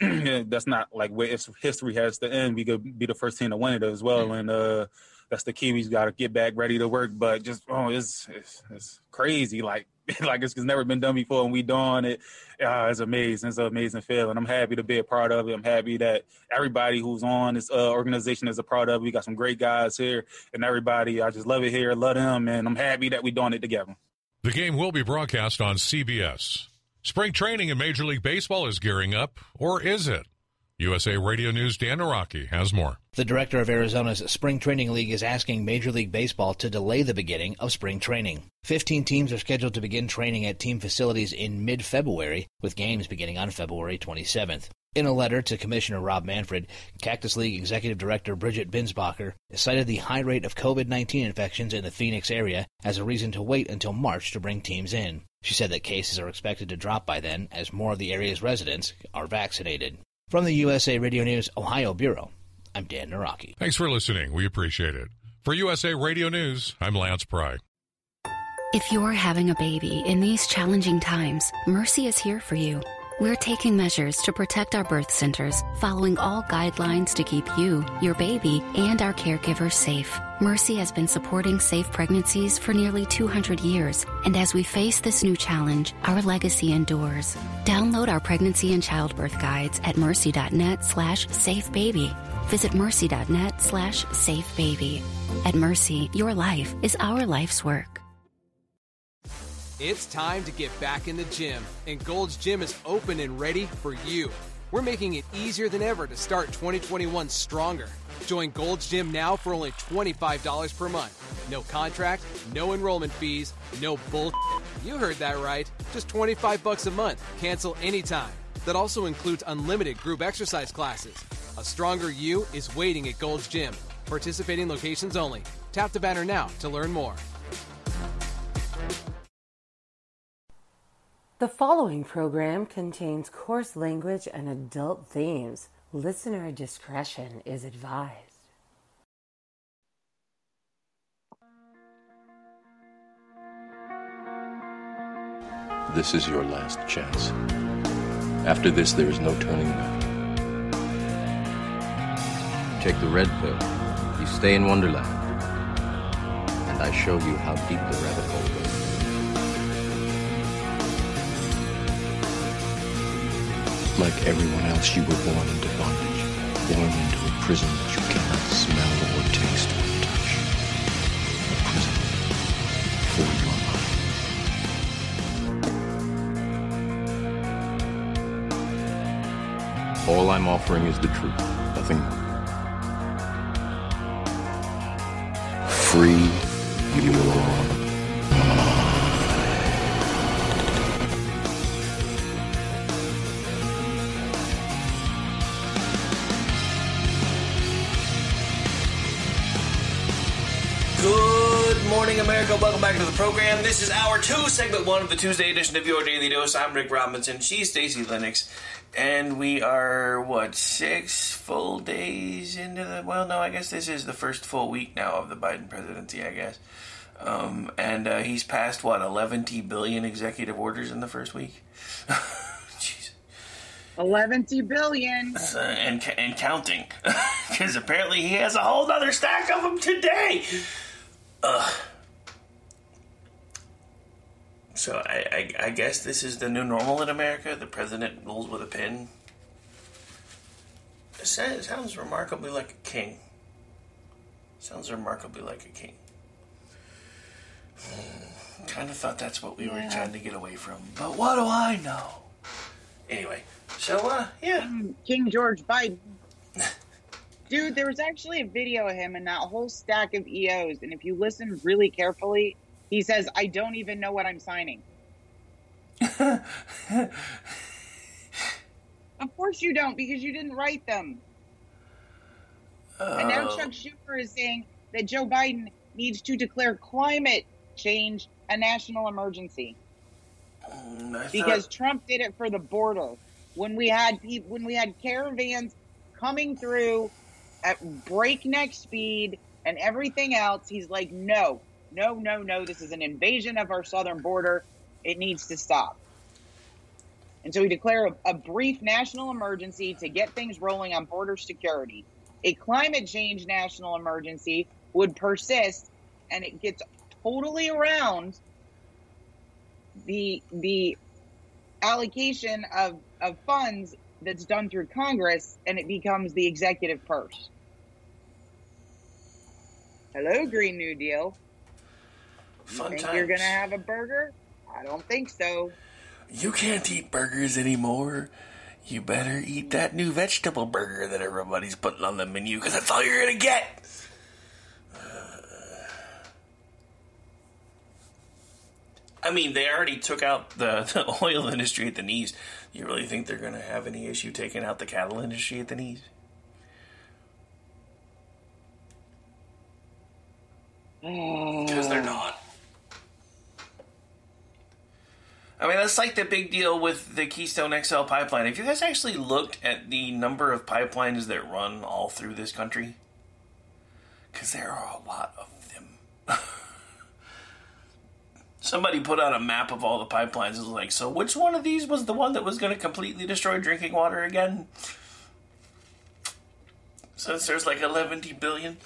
[CLEARS THROAT] that's not like where if history has to end. We could be the first team to win it as well, and uh that's the. We got to get back ready to work. But just oh, it's it's, it's crazy. Like [LAUGHS] like it's, it's, never been done before, and we doing it. Uh, it's amazing. It's an amazing feeling. I'm happy to be a part of it. I'm happy that everybody who's on this uh, organization is a part of it. We got some great guys here, and everybody. I just love it here. Love them, and I'm happy that we doing it together. The game will be broadcast on CBS. Spring training in Major League Baseball is gearing up, or is it? USA Radio News Dan Naraki has more. The director of Arizona's Spring Training League is asking Major League Baseball to delay the beginning of spring training. Fifteen teams are scheduled to begin training at team facilities in mid February, with games beginning on February 27th. In a letter to Commissioner Rob Manfred, Cactus League Executive Director Bridget Binsbacher cited the high rate of COVID 19 infections in the Phoenix area as a reason to wait until March to bring teams in. She said that cases are expected to drop by then as more of the area's residents are vaccinated. From the USA Radio News Ohio Bureau, I'm Dan Naraki. Thanks for listening. We appreciate it. For USA Radio News, I'm Lance Pry. If you're having a baby in these challenging times, Mercy is here for you. We're taking measures to protect our birth centers, following all guidelines to keep you, your baby, and our caregivers safe. Mercy has been supporting safe pregnancies for nearly 200 years, and as we face this new challenge, our legacy endures. Download our pregnancy and childbirth guides at mercy.net slash safebaby. Visit mercy.net slash safebaby. At Mercy, your life is our life's work. It's time to get back in the gym, and Gold's Gym is open and ready for you. We're making it easier than ever to start 2021 stronger. Join Gold's Gym now for only $25 per month. No contract, no enrollment fees, no bull. You heard that right. Just 25 bucks a month. Cancel anytime. That also includes unlimited group exercise classes. A stronger you is waiting at Gold's Gym. Participating locations only. Tap the banner now to learn more. The following program contains coarse language and adult themes. Listener discretion is advised. This is your last chance. After this, there is no turning back. Take the red pill. You stay in Wonderland. And I show you how deep the rabbit Like everyone else, you were born into bondage, born into a prison that you cannot smell or taste or touch. A prison for your mind. All I'm offering is the truth, nothing more. Free you your America. Welcome back to the program. This is hour two, segment one of the Tuesday edition of Your Daily Dose. I'm Rick Robinson. She's Stacy Lennox. And we are, what, six full days into the. Well, no, I guess this is the first full week now of the Biden presidency, I guess. Um, and uh, he's passed, what, 11 billion executive orders in the first week? [LAUGHS] 11 billion. Uh, and, and counting. [LAUGHS] Because apparently he has a whole other stack of them today. Ugh. So I, I, I guess this is the new normal in America. The president rules with a pen. It sounds, sounds remarkably like a king. Sounds remarkably like a king. [SIGHS] kind of thought that's what we were trying to get away from. But what do I know? Anyway, so uh, yeah. Mm, King George Biden. [LAUGHS] Dude, there was actually a video of him and that whole stack of EOs, and if you listen really carefully, he says, I don't even know what I'm signing. [LAUGHS] of course you don't, because you didn't write them. And now Oh. Chuck Schumer is saying that Joe Biden needs to declare climate change a national emergency. Mm, thought- because Trump did it for the border. When we had when we had caravans coming through at breakneck speed and everything else, he's like, no, no, no, no. This is an invasion of our southern border. It needs to stop. And so we declare a, a brief national emergency to get things rolling on border security. A climate change national emergency would persist, and it gets totally around the the allocation of, of funds that's done through Congress and it becomes the executive purse. Hello, Green New Deal. You Fun think times. you're gonna have a burger? I don't think so. You can't eat burgers anymore. You better eat that new vegetable burger that everybody's putting on the menu because that's all you're gonna get. Uh, I mean, they already took out the, [LAUGHS] the oil industry at the knees. You really think they're going to have any issue taking out the cattle industry at the knees? [SIGHS] Because they're not. I mean, that's like the big deal with the Keystone XL pipeline. If you guys actually looked at the number of pipelines that run all through this country, because there are a lot of them. [LAUGHS] Somebody put out a map of all the pipelines. It was like, so which one of these was the one that was going to completely destroy drinking water again? Since there's like 11 billion.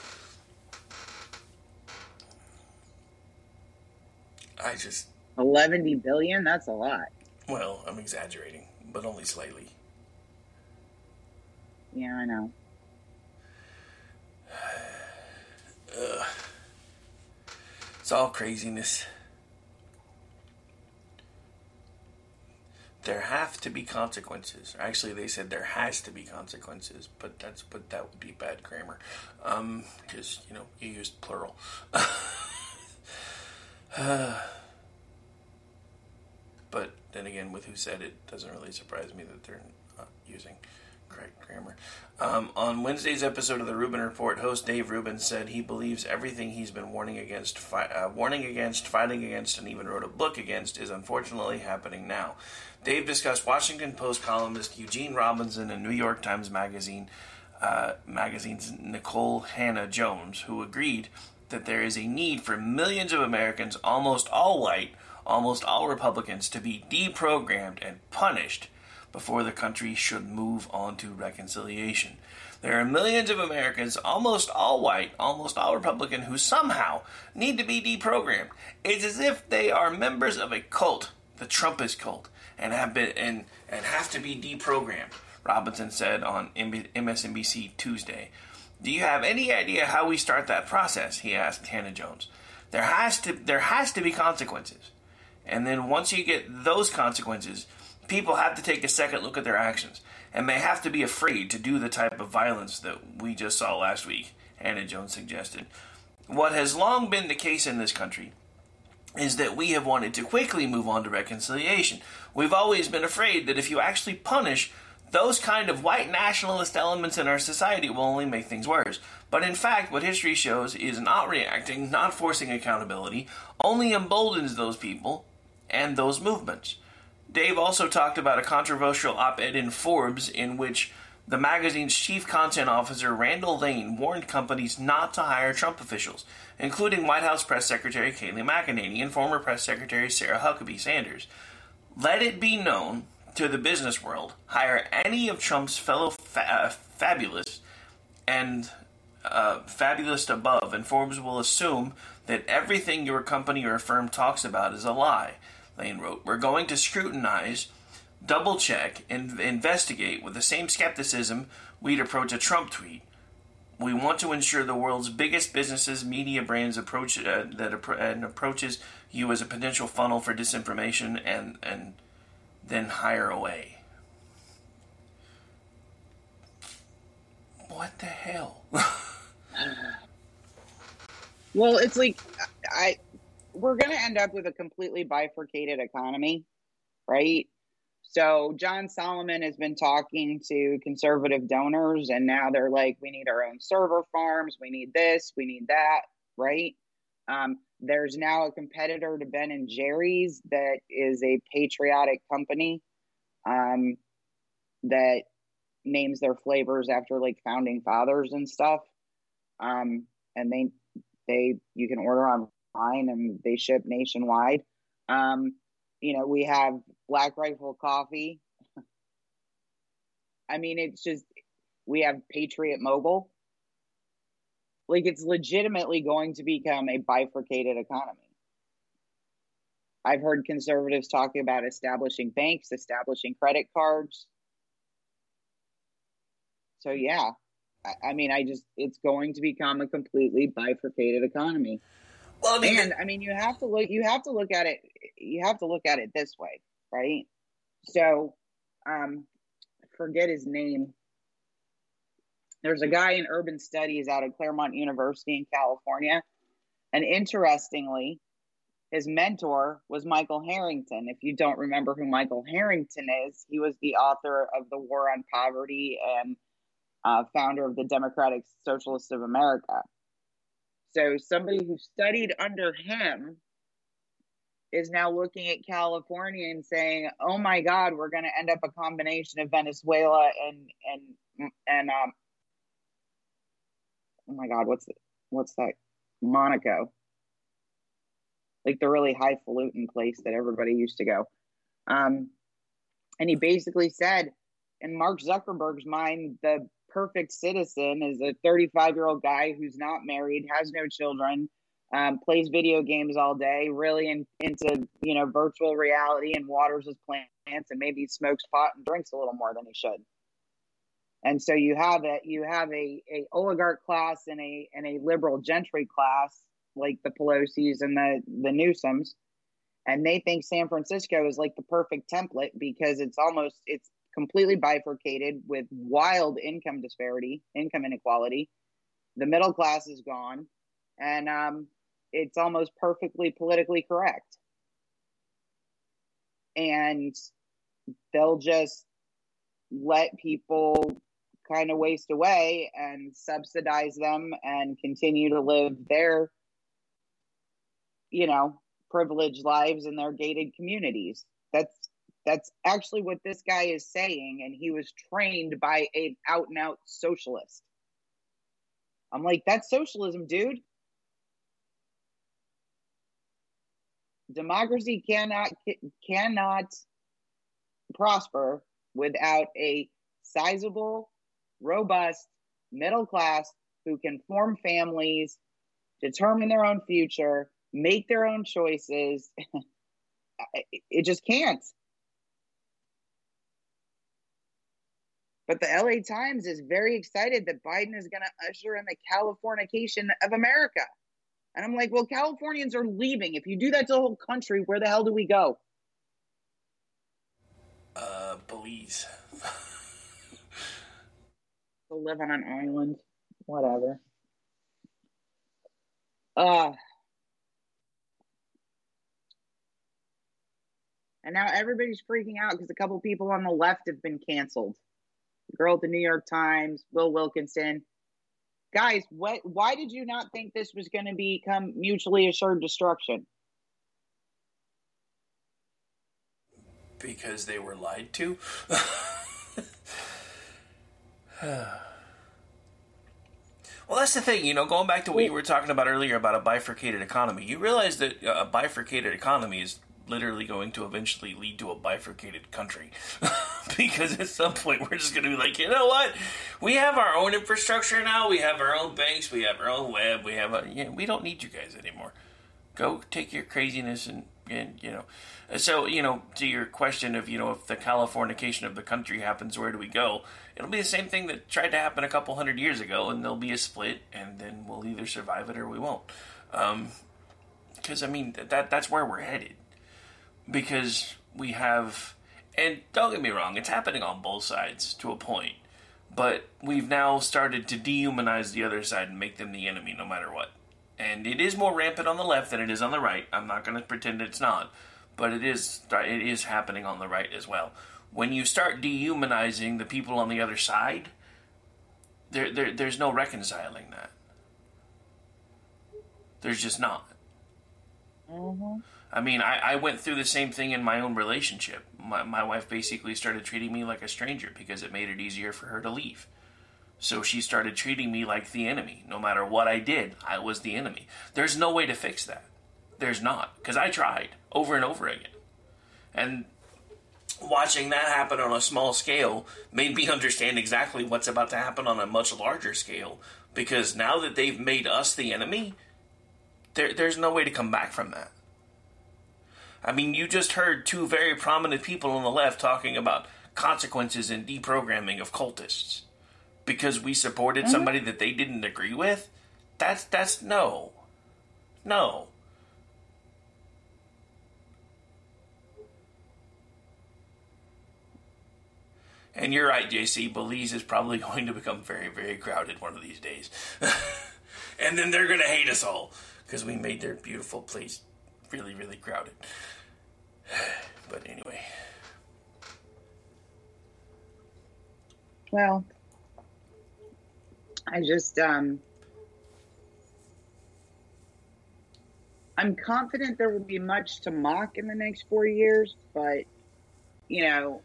I just, 11 billion? That's a lot. well, I'm exaggerating, but only slightly. Yeah, I know. Ugh. [SIGHS] It's all craziness. There have to be consequences. Actually, they said there has to be consequences, but that's but that would be bad grammar, um, because you know you used plural. [SIGHS] [SIGHS] but then again, with who said it, doesn't really surprise me that they're not using correct grammar. Um, on Wednesday's episode of the Rubin Report, host Dave Rubin said he believes everything he's been warning against, fi- uh, warning against, fighting against, and even wrote a book against is unfortunately happening now. Dave discussed Washington Post columnist Eugene Robinson and New York Times Magazine uh, magazine's Nikole Hannah Jones, who agreed that there is a need for millions of Americans, almost all white, almost all Republicans, to be deprogrammed and punished before the country should move on to reconciliation. There are millions of Americans, almost all white, almost all Republican, who somehow need to be deprogrammed. It's as if they are members of a cult the Trumpist cult and have been and and have to be deprogrammed. Robinson said on MSNBC Tuesday. Do you have any idea how we start that process? He asked Hannah Jones. There has to there has to be consequences. And then once you get those consequences, people have to take a second look at their actions. And they have to be afraid to do the type of violence that we just saw last week, Hannah Jones suggested. What has long been the case in this country is that we have wanted to quickly move on to reconciliation. We've always been afraid that if you actually punish those kind of white nationalist elements in our society will only make things worse. But in fact, what history shows is not reacting, not forcing accountability, only emboldens those people and those movements. Dave also talked about a controversial op ed in Forbes in which the magazine's chief content officer, Randall Lane, warned companies not to hire Trump officials, including White House Press Secretary Kayleigh McEnany and former Press Secretary Sarah Huckabee Sanders. Let it be known to the business world, hire any of Trump's fellow fa- uh, fabulous and uh, fabulous above, and Forbes will assume that everything your company or firm talks about is a lie. Lane wrote, We're going to scrutinize, double check, and investigate with the same skepticism we'd approach a Trump tweet. We want to ensure the world's biggest businesses, media brands approach uh, that and approaches you as a potential funnel for disinformation and and then hire away. What the hell? [LAUGHS] well, it's like I we're going to end up with a completely bifurcated economy, right? So John Solomon has been talking to conservative donors, and now they're like, we need our own server farms, we need this, we need that, right? Um, there's now a competitor to Ben and Jerry's that is a patriotic company um, that names their flavors after like founding fathers and stuff. Um, and they they you can order online and they ship nationwide. Um, you know, we have Black Rifle Coffee. [LAUGHS] I mean, it's just we have Patriot Mobile like it's legitimately going to become a bifurcated economy. I've heard conservatives talking about establishing banks, establishing credit cards. So yeah, I, I mean, I just it's going to become a completely bifurcated economy. Well, I mean, and I mean, you have to look. You have to look at it. You have to look at it this way, right? So, um, forget his name. There's a guy in urban studies out of Claremont University in California. And interestingly, his mentor was Michael Harrington. If you don't remember who Michael Harrington is, he was the author of The War on Poverty and uh, founder of the Democratic Socialists of America. So, somebody who studied under him is now looking at California and saying, "Oh my God, we're going to end up a combination of Venezuela and and and um, oh my god, what's the, what's that? Monaco, like the really highfalutin place that everybody used to go. Um, and he basically said, in Mark Zuckerberg's mind, the perfect citizen is a 35 year old guy who's not married, has no children, um, plays video games all day, really in, into you know virtual reality and waters his plants, and maybe smokes pot and drinks a little more than he should. And so you have it you have a, a oligarch class and a and a liberal gentry class like the pelosi's and the the newsoms. And they think san francisco is like the perfect template because it's almost it's completely bifurcated with wild income disparity income inequality. The middle class is gone and um, it's almost perfectly politically correct. And they'll just let people kind of waste away and subsidize them and continue to live their you know privileged lives in their gated communities. That's that's actually what this guy is saying and he was trained by an out and out socialist. I'm like that's socialism dude. Democracy cannot cannot prosper without a sizable robust middle class who can form families, determine their own future, make their own choices, [LAUGHS] it just can't. But the LA Times is very excited that Biden is going to usher in the Californication of America. And I'm like, well, Californians are leaving. If you do that to the whole country, where the hell do we go? Uh, Belize. [LAUGHS] to live on an island. Whatever. Uh, and now everybody's freaking out because a couple people on the left have been canceled. Girl at the New York Times, Will Wilkinson. Guys, what? Why did you not think this was going to become mutually assured destruction? Because they were lied to. [LAUGHS] Well, that's the thing, you know, going back to what you were talking about earlier about a bifurcated economy, you realize that a bifurcated economy is literally going to eventually lead to a bifurcated country. [LAUGHS] because at some point we're just going to be like, you know what? We have our own infrastructure now. We have our own banks. We have our own web. We have a, we don't need you guys anymore. Go take your craziness and, and you know. So, you know, to your question of, you know, if the Californication of the country happens, where do we go? It'll be the same thing that tried to happen a couple hundred years ago, and there'll be a split, and then we'll either survive it or we won't. Because, um, I mean, that that's where we're headed. Because we have, and don't get me wrong, it's happening on both sides to a point, but we've now started to dehumanize the other side and make them the enemy no matter what. And it is more rampant on the left than it is on the right. I'm not going to pretend it's not but it is it is happening on the right as well. When you start dehumanizing the people on the other side, there, there there's no reconciling that. There's just not. Mm-hmm. I mean, I, I went through the same thing in my own relationship. My, my wife basically started treating me like a stranger because it made it easier for her to leave. So she started treating me like the enemy. No matter what I did, I was the enemy. There's no way to fix that. There's not. Because I tried over and over again. And watching that happen on a small scale made me [LAUGHS] understand exactly what's about to happen on a much larger scale. Because now that they've made us the enemy, there, there's no way to come back from that. I mean, you just heard two very prominent people on the left talking about consequences and deprogramming of cultists because we supported mm-hmm. somebody that they didn't agree with. That's that's no, no. And you're right, JC. Belize is probably [LAUGHS] going to become very, very crowded one of these days. [LAUGHS] and then they're going to hate us all because we made their beautiful place really, really crowded. [SIGHS] but anyway. Well, I just, um, I'm confident there will be much to mock in the next four years, but, you know,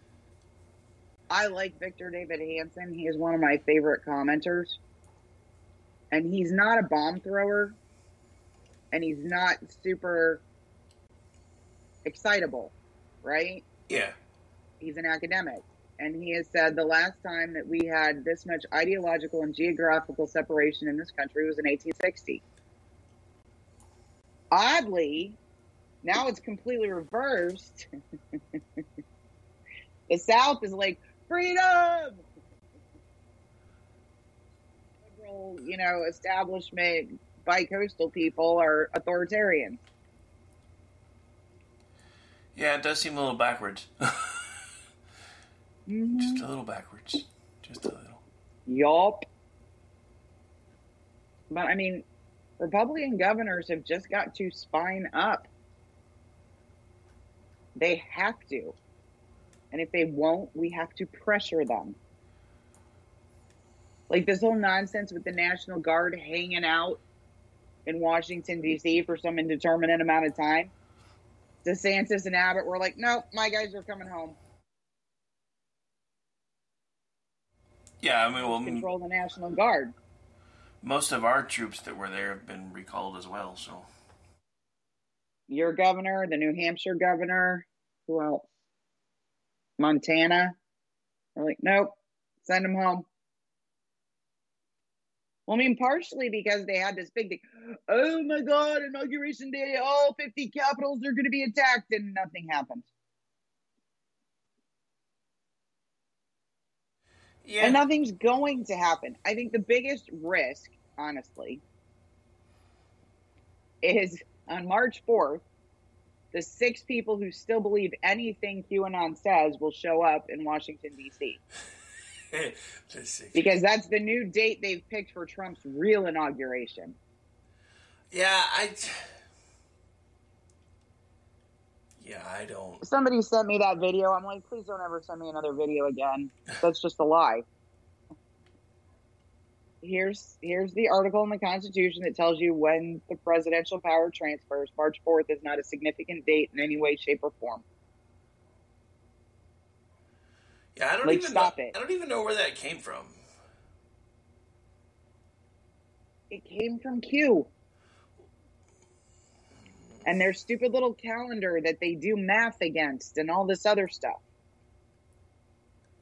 I like Victor David Hanson. He is one of my favorite commenters. And he's not a bomb thrower and he's not super excitable, right? Yeah. He's an academic. And he has said the last time that we had this much ideological and geographical separation in this country was in 1860. Oddly, now it's completely reversed. [LAUGHS] the South is like, freedom. Liberal, you know, establishment bi-coastal people are authoritarian. Yeah, it does seem a little backwards. [LAUGHS] mm-hmm. Just a little backwards. Just a little. Yup. But I mean, Republican governors have just got to spine up. They have to. And if they won't, we have to pressure them. Like this whole nonsense with the National Guard hanging out in Washington, D.C. for some indeterminate amount of time. DeSantis and Abbott were like, nope, my guys are coming home. Yeah, I mean, well, control the National Guard. Most of our troops that were there have been recalled as well. So, your governor, the New Hampshire governor, who else? Montana. They're like, nope, send them home. Well, I mean, partially because they had this big thing. Oh my God, inauguration day, all 50 capitals are going to be attacked, and nothing happened. Yeah. And nothing's going to happen. I think the biggest risk, honestly, is on March 4th, the six people who still believe anything QAnon says will show up in Washington, D.C. because that's the new date they've picked for Trump's real inauguration. Yeah, I. Yeah, I don't. Somebody sent me that video. I'm like, please don't ever send me another video again. That's just a lie. Here's here's the article in the Constitution that tells you when the presidential power transfers. March 4th is not a significant date in any way, shape, or form. Yeah, I don't Like, even stop know, it. I don't even know where that came from. It came from Q. And their stupid little calendar that they do math against and all this other stuff.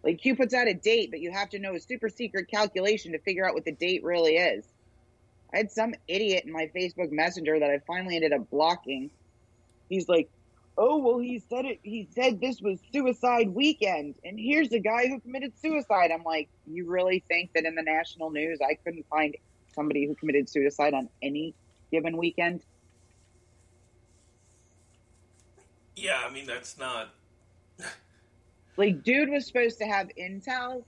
Like Q puts out a date, but you have to know a super secret calculation to figure out what the date really is. I had some idiot in my Facebook Messenger that I finally ended up blocking. He's like, "Oh, well, he said it. He said this was suicide weekend, and here's a guy who committed suicide." I'm like, "You really think that in the national news I couldn't find somebody who committed suicide on any given weekend?" Yeah, I mean that's not. [LAUGHS] Like, dude was supposed to have intel,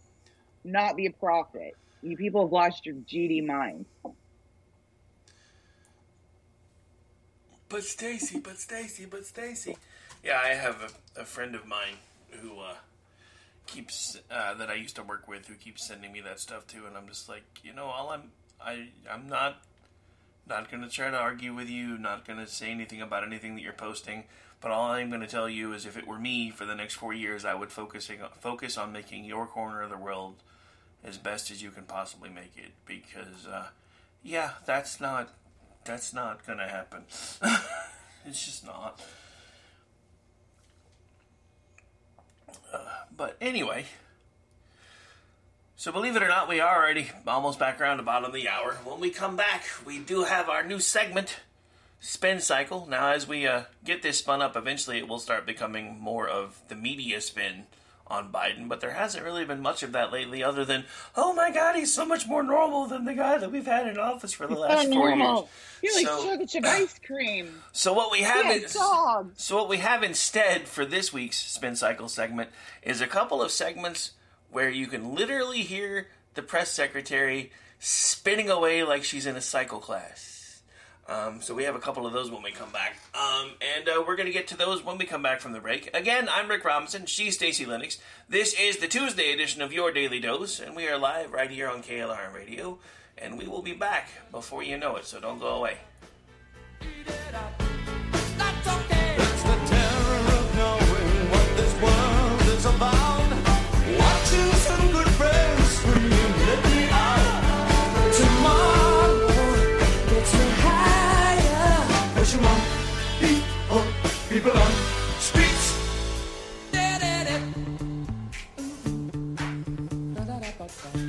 not be a prophet. You people have lost your GD minds. But Stacy, but Stacy, but Stacy. Yeah, I have a, a friend of mine who uh, keeps uh, that I used to work with who keeps sending me that stuff too, and I'm just like, you know, all I'm I I'm not not to try to argue with you, not to say anything about anything that you're posting. But all I'm going to tell you is, if it were me for the next four years, I would focusing focus on making your corner of the world as best as you can possibly make it. Because, uh, yeah, that's not that's not to happen. [LAUGHS] it's just not. Uh, but anyway, so believe it or not, we are already almost back around the bottom of the hour. When we come back, we do have our new segment, Spin Cycle. Now, as we uh, get this spun up, eventually it will start becoming more of the media spin on Biden, but there hasn't really been much of that lately, other than, oh my god, he's so much more normal than the guy that we've had in office for the last four years. You're like So- chocolate chip [CLEARS THROAT] ice cream. so what we have Yeah, is so what we have instead for this week's spin cycle segment is a couple of segments where you can literally hear the press secretary spinning away like she's in a cycle class. Um, so we have a couple of those when we come back, um, and uh, we're going to get to those when we come back from the break. Again, I'm Rick Robinson. She's Stacy Lennox. This is the Tuesday edition of Your Daily Dose, and we are live right here on KLRN Radio. And we will be back before you know it. So don't go away. Tripping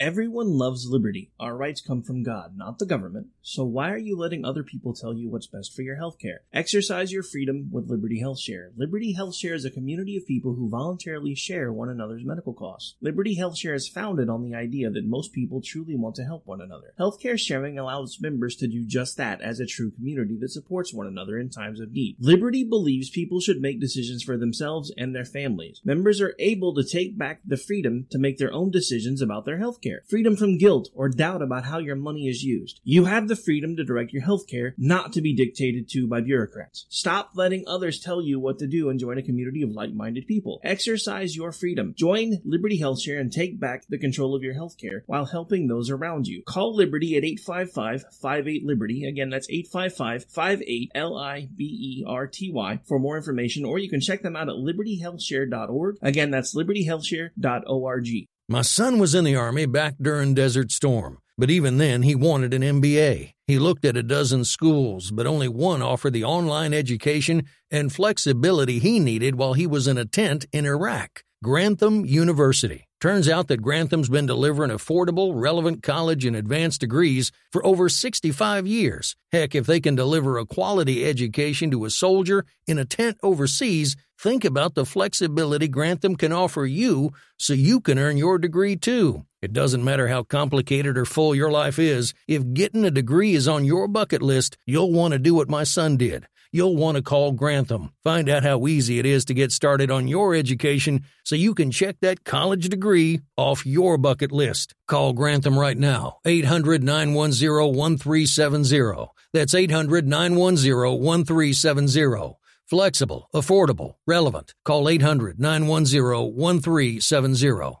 Everyone loves liberty. Our rights come from God, not the government. So why are you letting other people tell you what's best for your healthcare? Exercise your freedom with Liberty Health Share. Liberty Health Share is a community of people who voluntarily share one another's medical costs. Liberty Health Share is founded on the idea that most people truly want to help one another. Healthcare sharing allows members to do just that as a true community that supports one another in times of need. Liberty believes people should make decisions for themselves and their families. Members are able to take back the freedom to make their own decisions about their healthcare healthcare, freedom from guilt or doubt about how your money is used. You have the freedom to direct your healthcare, not to be dictated to by bureaucrats. Stop letting others tell you what to do and join a community of like-minded people. Exercise your freedom. Join Liberty Health Share and take back the control of your healthcare while helping those around you. Call Liberty at 855-58-LIBERTY. Again, that's 855-58-L-I-B-E-R-T-Y for more information, or you can check them out at libertyhealthshare.org. Again, that's libertyhealthshare.org. My son was in the Army back during Desert Storm, but even then he wanted an MBA. He looked at a dozen schools, but only one offered the online education and flexibility he needed while he was in a tent in Iraq Grantham University. Turns out that Grantham's been delivering affordable, relevant college and advanced degrees for over 65 years. Heck, if they can deliver a quality education to a soldier in a tent overseas, think about the flexibility Grantham can offer you so you can earn your degree too. It doesn't matter how complicated or full your life is, if getting a degree is on your bucket list, you'll want to do what my son did you'll want to call Grantham. Find out how easy it is to get started on your education so you can check that college degree off your bucket list. Call Grantham right now, 800 910 1370. That's 800 910 1370. Flexible, affordable, relevant. Call 800 910 1370.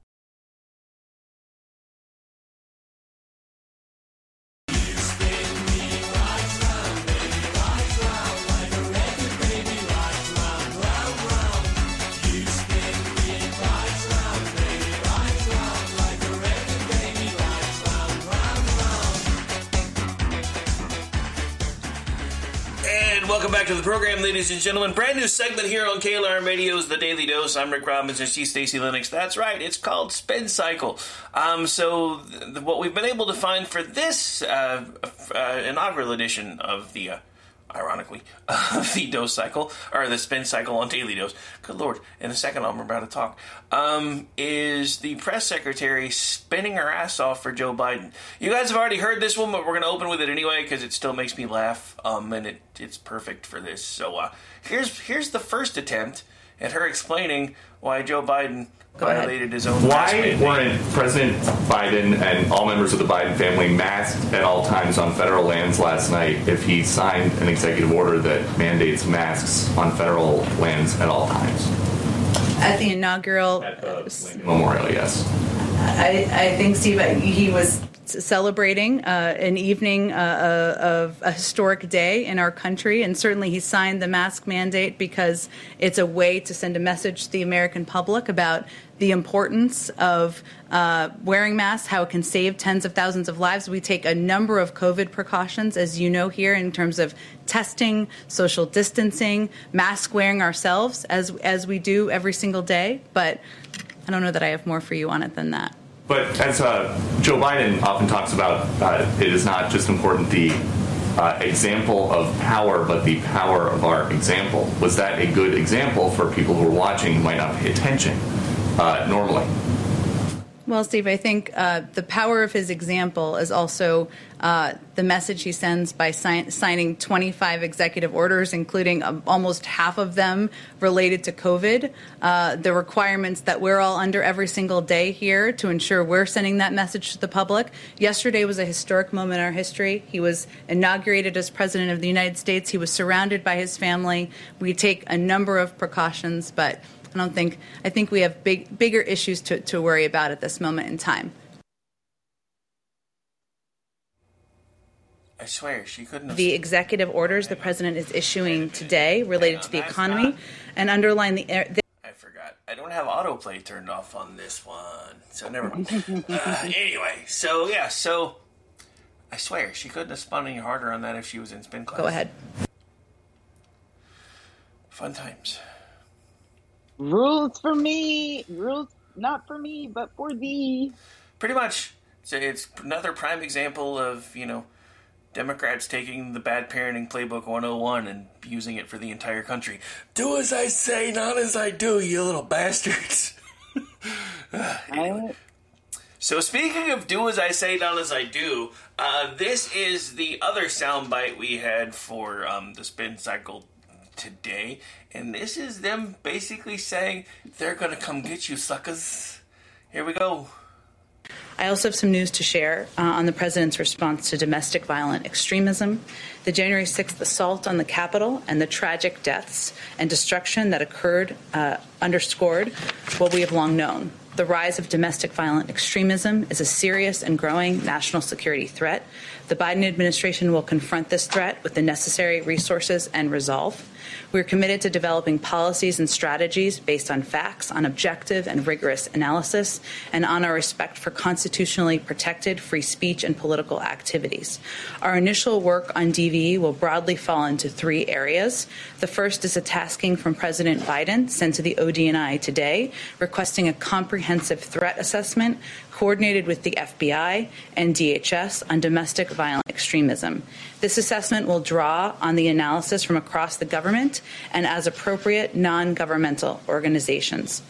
To the program, ladies and gentlemen. Brand new segment here on KLRN Radio's The Daily Dose. I'm Rick Robbins and she's Stacy Lennox. That's right, it's called Spin Cycle. Um, so, th- what we've been able to find for this uh, uh, inaugural edition of the uh, ironically, [LAUGHS] the dose cycle, or the spin cycle on Daily Dose. Good lord. In a second, I'm about to talk. Um, is the press secretary spinning her ass off for Joe Biden? You guys have already heard this one, but we're going to open with it anyway because it still makes me laugh, um, and it, it's perfect for this. So uh, here's here's the first attempt at her explaining why Joe Biden violated his own Why weren't President Biden and all members of the Biden family masked at all times on federal lands last night if he signed an executive order that mandates masks on federal lands at all times? At the inaugural, at the Memorial, yes. I, I think, Steve, he was celebrating uh, an evening uh, uh, of a historic day in our country, and certainly he signed the mask mandate because it's a way to send a message to the American public about the importance of uh, wearing masks, how it can save tens of thousands of lives. We take a number of COVID precautions, as you know, here in terms of testing, social distancing, mask wearing ourselves, as as we do every single day. But I don't know that I have more for you on it than that. But as uh, Joe Biden often talks about, uh, it is not just important the uh, example of power, but the power of our example. Was that a good example for people who are watching who might not pay attention uh, normally? Well, Steve, I think uh, the power of his example is also uh, the message he sends by si- signing 25 executive orders, including um, almost half of them related to COVID. Uh, the requirements that we're all under every single day here to ensure we're sending that message to the public. Yesterday was a historic moment in our history. He was inaugurated as president of the United States. He was surrounded by his family. We take a number of precautions, but I don't think I think we have big bigger issues to, to worry about at this moment in time. I swear, she couldn't have. The executive orders the president is issuing today related to the economy and underline the, the I forgot. I don't have autoplay turned off on this one, so never mind. [LAUGHS] uh, anyway, so yeah, so I swear she couldn't have spun any harder on that if she was in spin class. Go ahead. Fun times. Rules for me, rules not for me, but for thee. Pretty much. So it's another prime example of you know Democrats taking the bad parenting playbook 101 and using it for the entire country. Do as I say, not as I do, you little bastards. [LAUGHS] Anyway. So speaking of do as I say, not as I do, uh, this is the other soundbite we had for um, the spin cycle today, and this is them basically saying they're gonna come get you, suckers. Here we go. I also have some news to share uh, on the president's response to domestic violent extremism, the January 6th assault on the Capitol, and the tragic deaths and destruction that occurred uh, underscored what we have long known. The rise of domestic violent extremism is a serious and growing national security threat. The Biden administration will confront this threat with the necessary resources and resolve. We're committed to developing policies and strategies based on facts, on objective and rigorous analysis, and on our respect for constitutionally protected free speech and political activities. Our initial work on DVE will broadly fall into three areas. The first is a tasking from President Biden sent to the ODNI today, requesting a comprehensive threat assessment coordinated with the FBI and DHS on domestic violent extremism. This assessment will draw on the analysis from across the government and, as appropriate, non governmental organizations.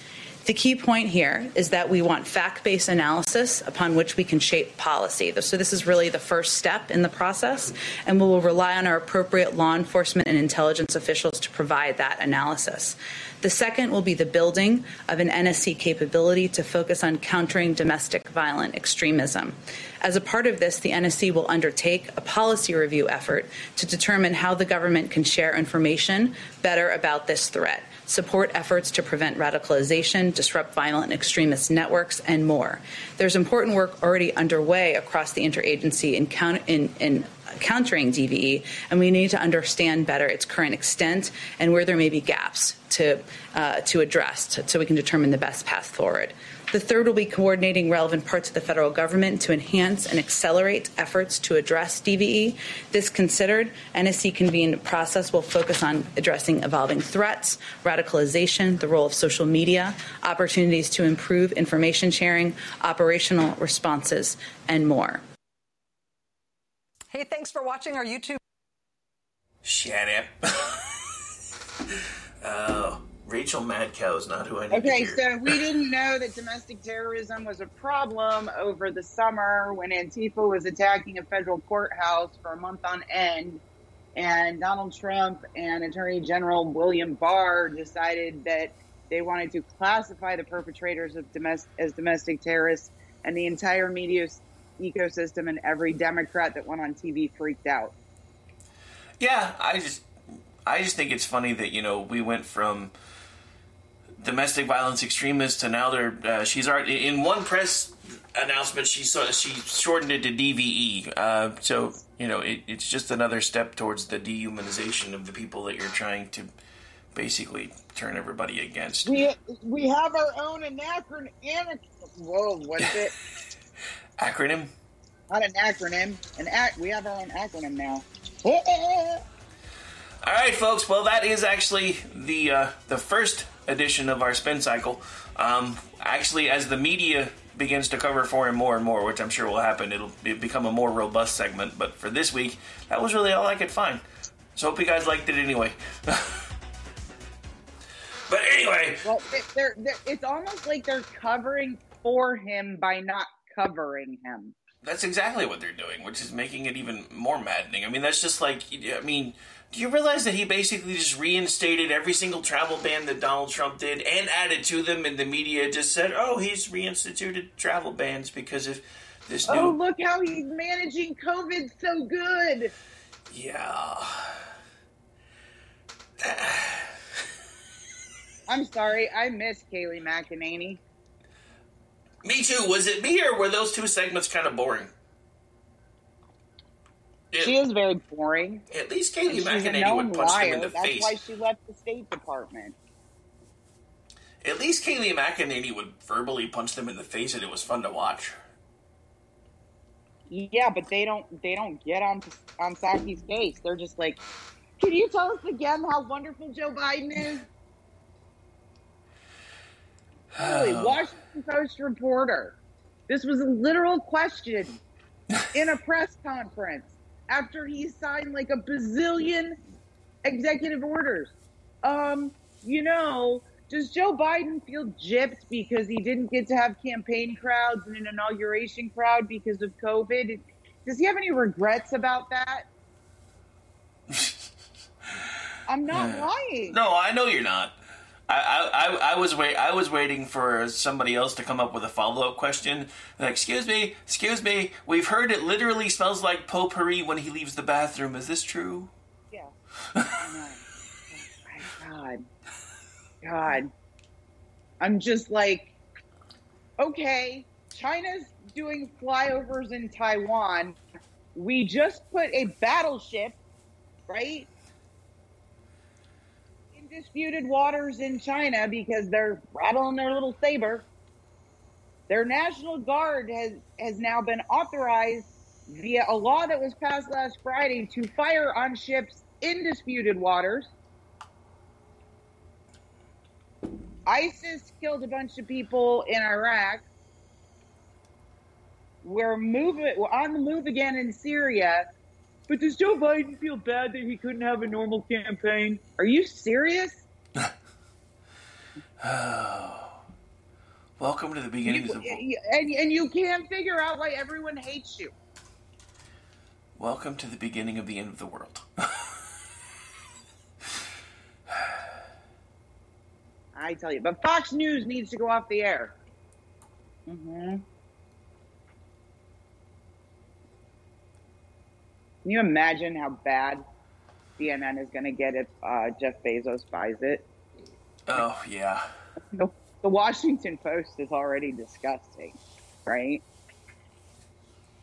The key point here is that we want fact based analysis upon which we can shape policy. So, this is really the first step in the process, and we will rely on our appropriate law enforcement and intelligence officials to provide that analysis. The second will be the building of an NSC capability to focus on countering domestic violent extremism. As a part of this, the NSC will undertake a policy review effort to determine how the government can share information better about this threat, support efforts to prevent radicalization, disrupt violent extremist networks, and more. There's important work already underway across the interagency in, count- in, in countering DVE, and we need to understand better its current extent and where there may be gaps to, uh, to address to, so we can determine the best path forward. The third will be coordinating relevant parts of the federal government to enhance and accelerate efforts to address DVE. This considered, NSC convened process will focus on addressing evolving threats, radicalization, the role of social media, opportunities to improve information sharing, operational responses, and more. Hey, thanks for watching our YouTube. Shut [LAUGHS] up. Oh, Rachel Madcow is not who I need Okay, to hear. so we didn't know that domestic terrorism was a problem over the summer when Antifa was attacking a federal courthouse for a month on end. And Donald Trump and Attorney General William Barr decided that they wanted to classify the perpetrators of domestic, as domestic terrorists, and the entire media s- ecosystem and every Democrat that went on TV freaked out. Yeah, I just I just think it's funny that you know we went from domestic violence extremists to now they're uh, she's already in one press announcement she saw she shortened it to DVE. Uh, so you know it, it's just another step towards the dehumanization of the people that you're trying to basically turn everybody against. We we have our own anachron. Anac- Whoa, what's it? [LAUGHS] Acronym. Not an acronym. An ac- We have our own acronym now. [LAUGHS] All right, folks. Well, that is actually the uh, the first edition of our spin cycle. Um, actually, as the media begins to cover for him more and more, which I'm sure will happen, it'll be, become a more robust segment. But for this week, that was really all I could find. So hope you guys liked it anyway. [LAUGHS] but anyway, Well, they're, they're, it's almost like they're covering for him by not covering him. that's exactly what they're doing, which is making it even more maddening. I mean, that's just like, I mean, do you realize that he basically just reinstated every single travel ban that Donald Trump did and added to them, and the media just said, oh, he's reinstituted travel bans because of this new. Oh, look how he's managing COVID so good. Yeah. [SIGHS] [SIGHS] I'm sorry, I miss Kayleigh McEnany. Me too. Was it me or were those two segments kind of boring? She is very boring. At least Kayleigh McEnany would punch them in the That's face. That's why she left the State Department. At least Kayleigh McEnany would verbally punch them in the face, and it was fun to watch. Yeah, but they don't. They don't get on on Psaki's case. They're just like, "Can you tell us again how wonderful Joe Biden is?" Really, Washington Post reporter. This was a literal question in a press conference after he signed like a bazillion executive orders. Um, you know, does Joe Biden feel gypped because he didn't get to have campaign crowds and an inauguration crowd because of COVID? Does he have any regrets about that? [LAUGHS] I'm not lying. No, I know you're not. I, I, I, was wait I was waiting for somebody else to come up with a follow up question. Like, excuse me, excuse me, we've heard it literally smells like potpourri when he leaves the bathroom. Is this true? Yeah. Oh, my God. God. I'm just like, okay, China's doing flyovers in Taiwan. We just put a battleship, right? Disputed waters in China because they're rattling their little saber. Their National Guard has, has now been authorized via a law that was passed last Friday to fire on ships in disputed waters. ISIS killed a bunch of people in Iraq. We're moving. We're on the move again in Syria. But does Joe Biden feel bad that he couldn't have a normal campaign? Are you serious? [SIGHS] Oh. Welcome to the beginning of the And, and you can't figure out why everyone hates you. Welcome to the beginning of the end of the world. [LAUGHS] I tell you. But Fox News needs to go off the air. hmm Can you imagine how bad CNN is going to get if uh, Jeff Bezos buys it? Oh yeah. The, the Washington Post is already disgusting, right?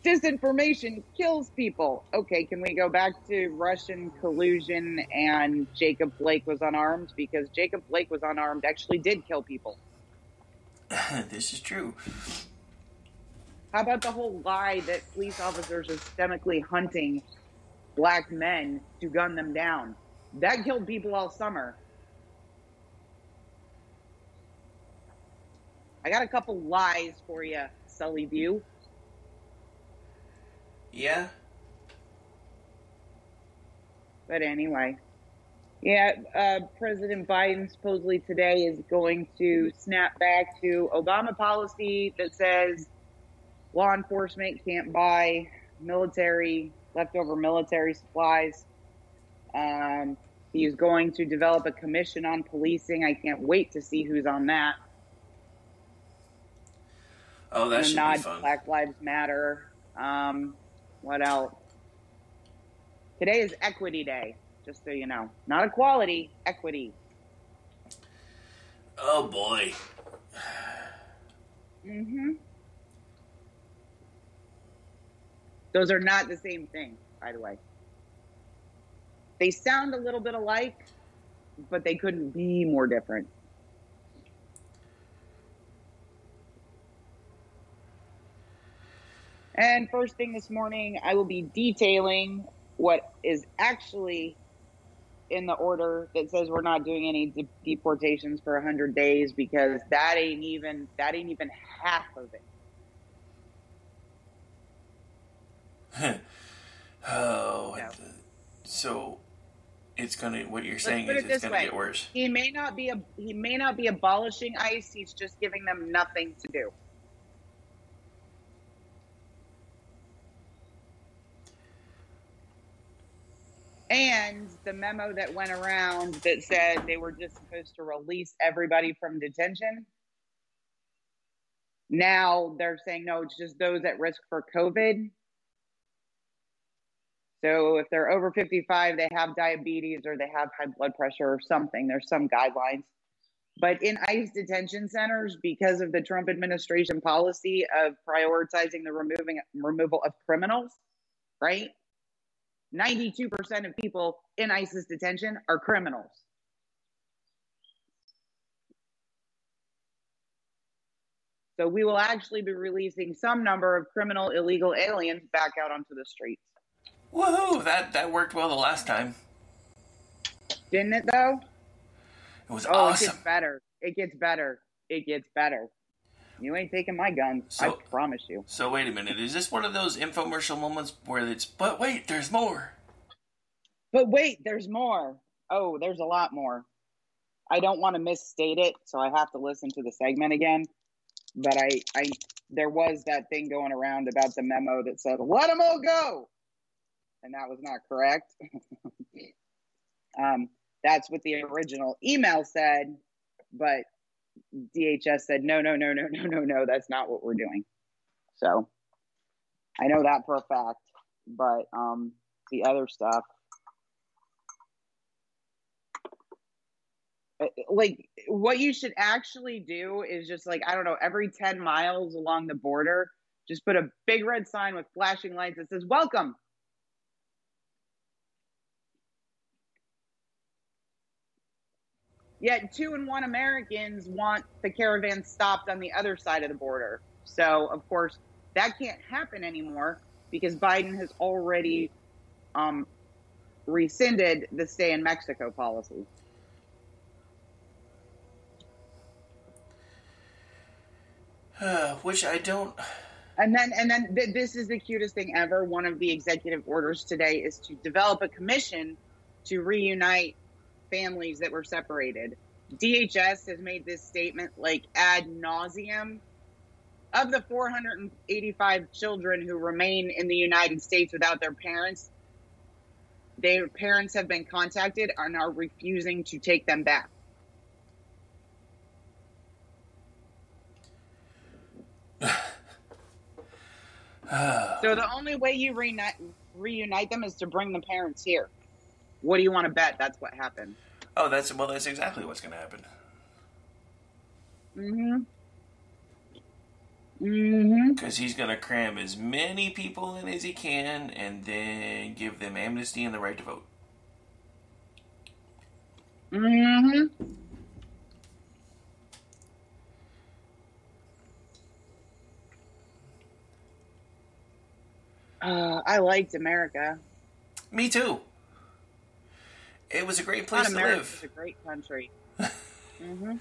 Disinformation kills people. Okay, can we go back to Russian collusion and Jacob Blake was unarmed? Because Jacob Blake was unarmed actually did kill people. [LAUGHS] this is true. How about the whole lie that police officers are systemically hunting black men to gun them down? That killed people all summer. I got a couple lies for you, Sully View. Yeah. But anyway, yeah, uh, President Biden supposedly today is going to snap back to Obama policy that says law enforcement can't buy military leftover military supplies. Um, he is going to develop a commission on policing. I can't wait to see who's on that. Oh, that And should nod be fun. Black Lives Matter. Um, what else? Today is Equity Day, just so you know. Not equality, equity. Oh boy. [SIGHS] hmm Those are not the same thing, by the way. They sound a little bit alike, but they couldn't be more different. And first thing this morning, I will be detailing what is actually in the order that says we're not doing any de- deportations for 100 days because that ain't even that ain't even half of it. [LAUGHS] Oh, so it's gonna. What you're Let's saying is it it's gonna way. get worse. He may not be a he may not be abolishing ICE. He's just giving them nothing to do. And the memo that went around that said they were just supposed to release everybody from detention. Now they're saying no, it's just those at risk for COVID. So if they're over 55, they have diabetes or they have high blood pressure or something. There's some guidelines. But in ICE detention centers, because of the Trump administration policy of prioritizing the removing removal of criminals, right? 92% of people in ISIS detention are criminals. So we will actually be releasing some number of criminal illegal aliens back out onto the streets. Woohoo! That that worked well the last time. Didn't it though? It was oh, it awesome. gets better. It gets better. It gets better. You ain't taking my guns. I promise you. So wait a minute. Is this one of those infomercial moments where it's? But wait, there's more. But wait, there's more. Oh, there's a lot more. I don't want to misstate it, so I have to listen to the segment again. But I, I, there was that thing going around about the memo that said "let them all go," and that was not correct. [LAUGHS] um, that's what the original email said, but DHS said no, no, no, no, no, no, no. That's not what we're doing. So I know that for a fact, but um, the other stuff. Uh, like what you should actually do is just like i don't know every 10 miles along the border just put a big red sign with flashing lights that says welcome yet two and one americans want the caravan stopped on the other side of the border so of course that can't happen anymore because biden has already um, rescinded the stay in mexico policy [SIGHS] Which I don't. And then, and then th- this is the cutest thing ever. One of the executive orders today is to develop a commission to reunite families that were separated. DHS has made this statement like ad nauseum. Of the 485 children who remain in the United States without their parents, their parents have been contacted and are refusing to take them back. [SIGHS] So the only way you reunite, reunite them is to bring the parents here. What do you want to bet? That's what happened. Oh, that's well. That's exactly what's going to happen. Mm-hmm. Mm-hmm. Because he's going to cram as many people in as he can, and then give them amnesty and the right to vote. Mm-hmm. Uh, I liked America. Me too. It was a great place to America, live. It's a great country. [LAUGHS] mm-hmm.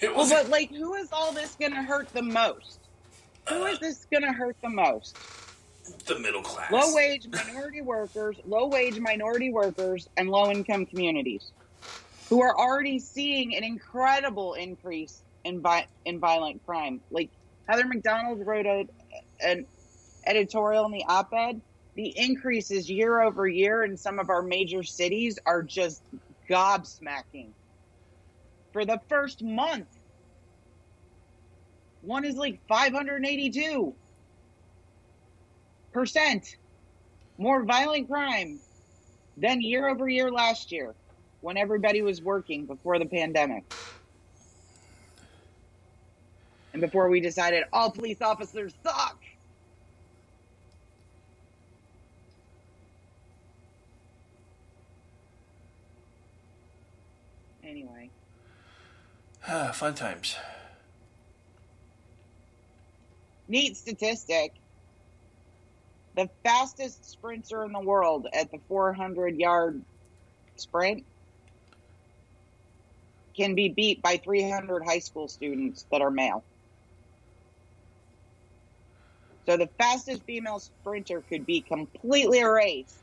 It well, was. but like, who is all this going to hurt the most? Who is this going to hurt the most? The middle class. low wage minority workers, low wage minority workers, and low income communities who are already seeing an incredible increase in vi- in violent crime. Like Heather Mac Donald wrote a, an editorial in the op ed. The increases year over year in some of our major cities are just gobsmacking. For the first month, one is like 582 percent more violent crime than year over year last year when everybody was working before the pandemic. And before we decided all police officers suck. Anyway, ah, Fun times. neat statistic. The fastest sprinter in the world at the 400 yard sprint can be beat by 300 high school students that are male. So the fastest female sprinter could be completely erased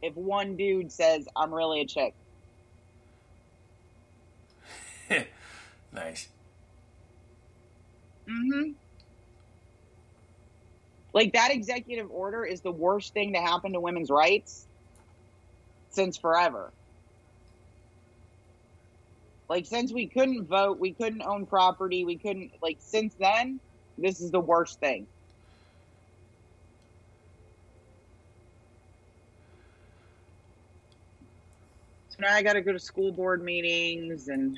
if one dude says, I'm really a chick. [LAUGHS] Nice. hmm Like that executive order is the worst thing to happen to women's rights since forever. Like since we couldn't vote, we couldn't own property, we couldn't like since then, this is the worst thing. So now I got to go to school board meetings and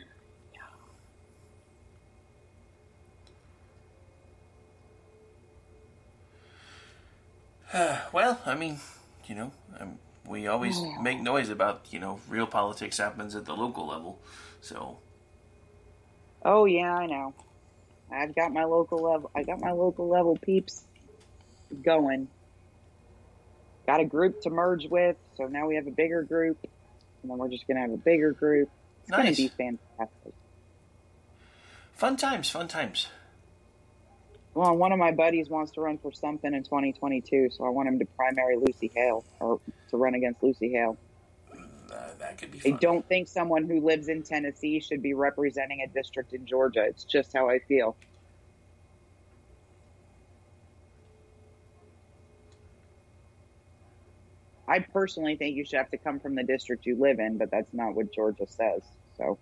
well, I mean, you know, um, we always Oh. make noise about you know real politics happens at the local level. So Oh yeah, I know. I've got my local level. I got my local level peeps going. Got a group to merge with, so now we have a bigger group, and then we're just gonna have a bigger group. It's gonna be fantastic. fun times, fun times. Well, one of my buddies wants to run for something in 2022, so I want him to primary Lucy Hale or to run against Lucy Hale. Uh, that could be I don't think someone who lives in Tennessee should be representing a district in Georgia. It's just how I feel. I personally think you should have to come from the district you live in, but that's not what Georgia says. So,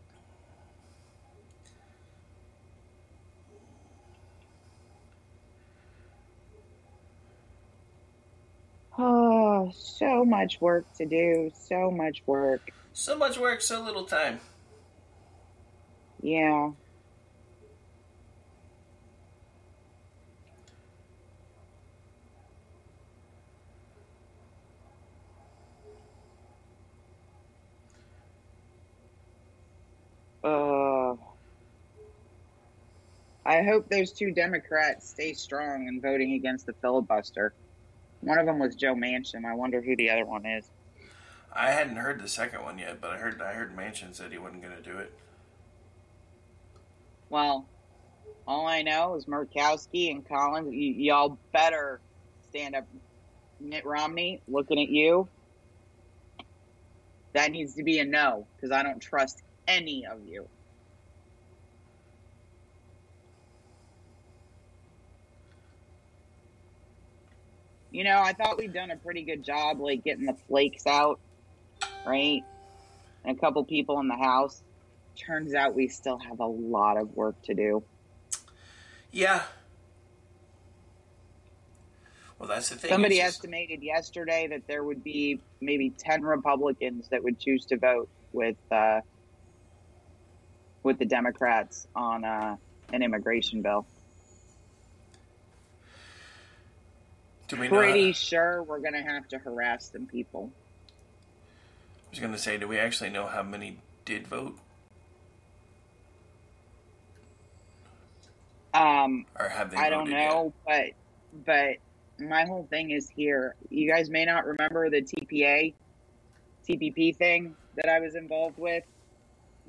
oh, so much work to do, so much work. So much work, so little time. Yeah. Uh, I hope those two Democrats stay strong in voting against the filibuster. One of them was Joe Manchin. I wonder who the other one is. I hadn't heard the second one yet, but I heard I heard Manchin said he wasn't going to do it. Well, all I know is Murkowski and Collins. Y- y'all better stand up. Mitt Romney, looking at you. That needs to be a no because I don't trust any of you. You know, I thought we'd done a pretty good job, like getting the flakes out, right? And a couple people in the house. Turns out we still have a lot of work to do. Yeah. Well, that's the thing. Somebody just- estimated yesterday that there would be maybe 10 Republicans that would choose to vote with uh, with the Democrats on uh, an immigration bill. We know? Pretty sure we're going to have to harass some people. I was going to say, do we actually know how many did vote, Um, or have they? I don't voted yet? know, but but my whole thing is here. You guys may not remember the TPA, TPP thing that I was involved with,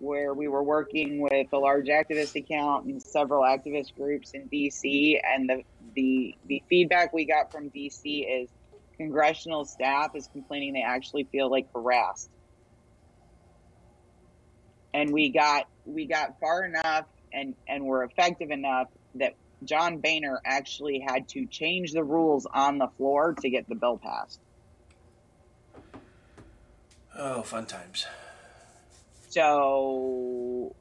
where we were working with a large activist account and several activist groups in DC, and the the the feedback we got from DC is congressional staff is complaining they actually feel like harassed. And we got we got far enough and and were effective enough that John Boehner actually had to change the rules on the floor to get the bill passed. Oh, fun times. So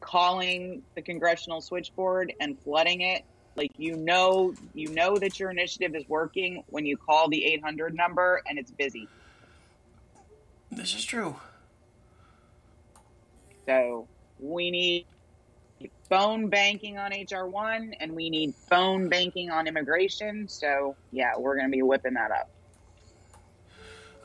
calling the congressional switchboard and flooding it, like you know you know that your initiative is working when you call the 800 number and it's busy. This is true. So we need phone banking on HR1 and we need phone banking on immigration. So yeah, we're going to be whipping that up.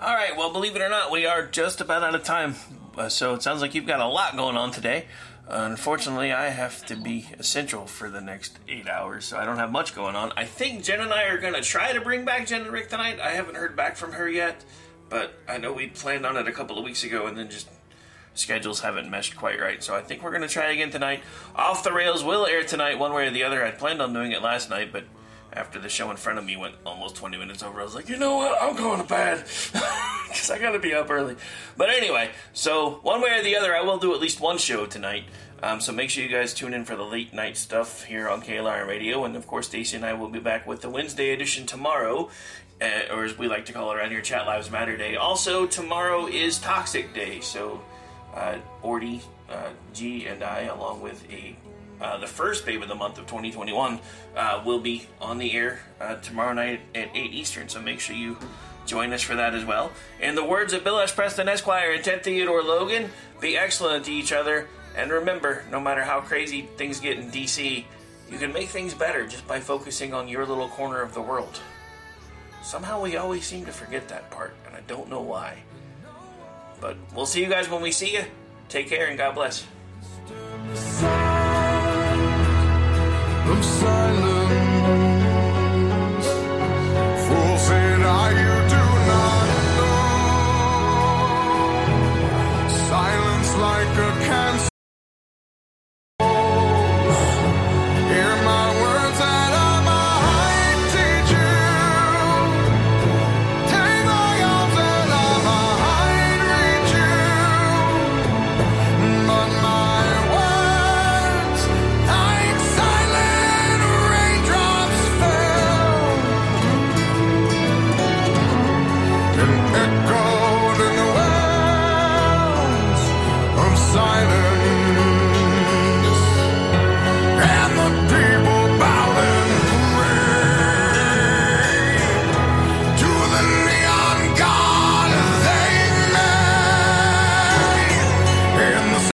All right. Well, believe it or not, we are just about out of time. Uh, so it sounds like you've got a lot going on today. unfortunately, I have to be essential for the next eight hours, so I don't have much going on. I think Jen and I are going to try to bring back Jen and Rick tonight. I haven't heard back from her yet, but I know we planned on it a couple of weeks ago, and then just schedules haven't meshed quite right. So I think we're going to try again tonight. Off the Rails will air tonight, one way or the other. I planned on doing it last night, but after the show in front of me went almost 20 minutes over, I was like, you know what? I'm going to bed [LAUGHS] because I got to be up early. But anyway, so one way or the other, I will do at least one show tonight. Um, so make sure you guys tune in for the late night stuff here on KLRN Radio. And of course, Stacy and I will be back with the Wednesday edition tomorrow, uh, or as we like to call it around here, Chat Lives Matter Day. Also, tomorrow is Toxic Day. So uh, Ordy, uh, G, and I, along with a uh, the first babe of the month of 2021, uh, will be on the air uh, tomorrow night at 8 Eastern. So make sure you join us for that as well. In the words of Bill S. Preston Esquire and Ted Theodore Logan, be excellent to each other. And remember, no matter how crazy things get in DC, you can make things better just by focusing on your little corner of the world. Somehow we always seem to forget that part, and I don't know why. But we'll see you guys when we see you. Take care and God bless. Of silence.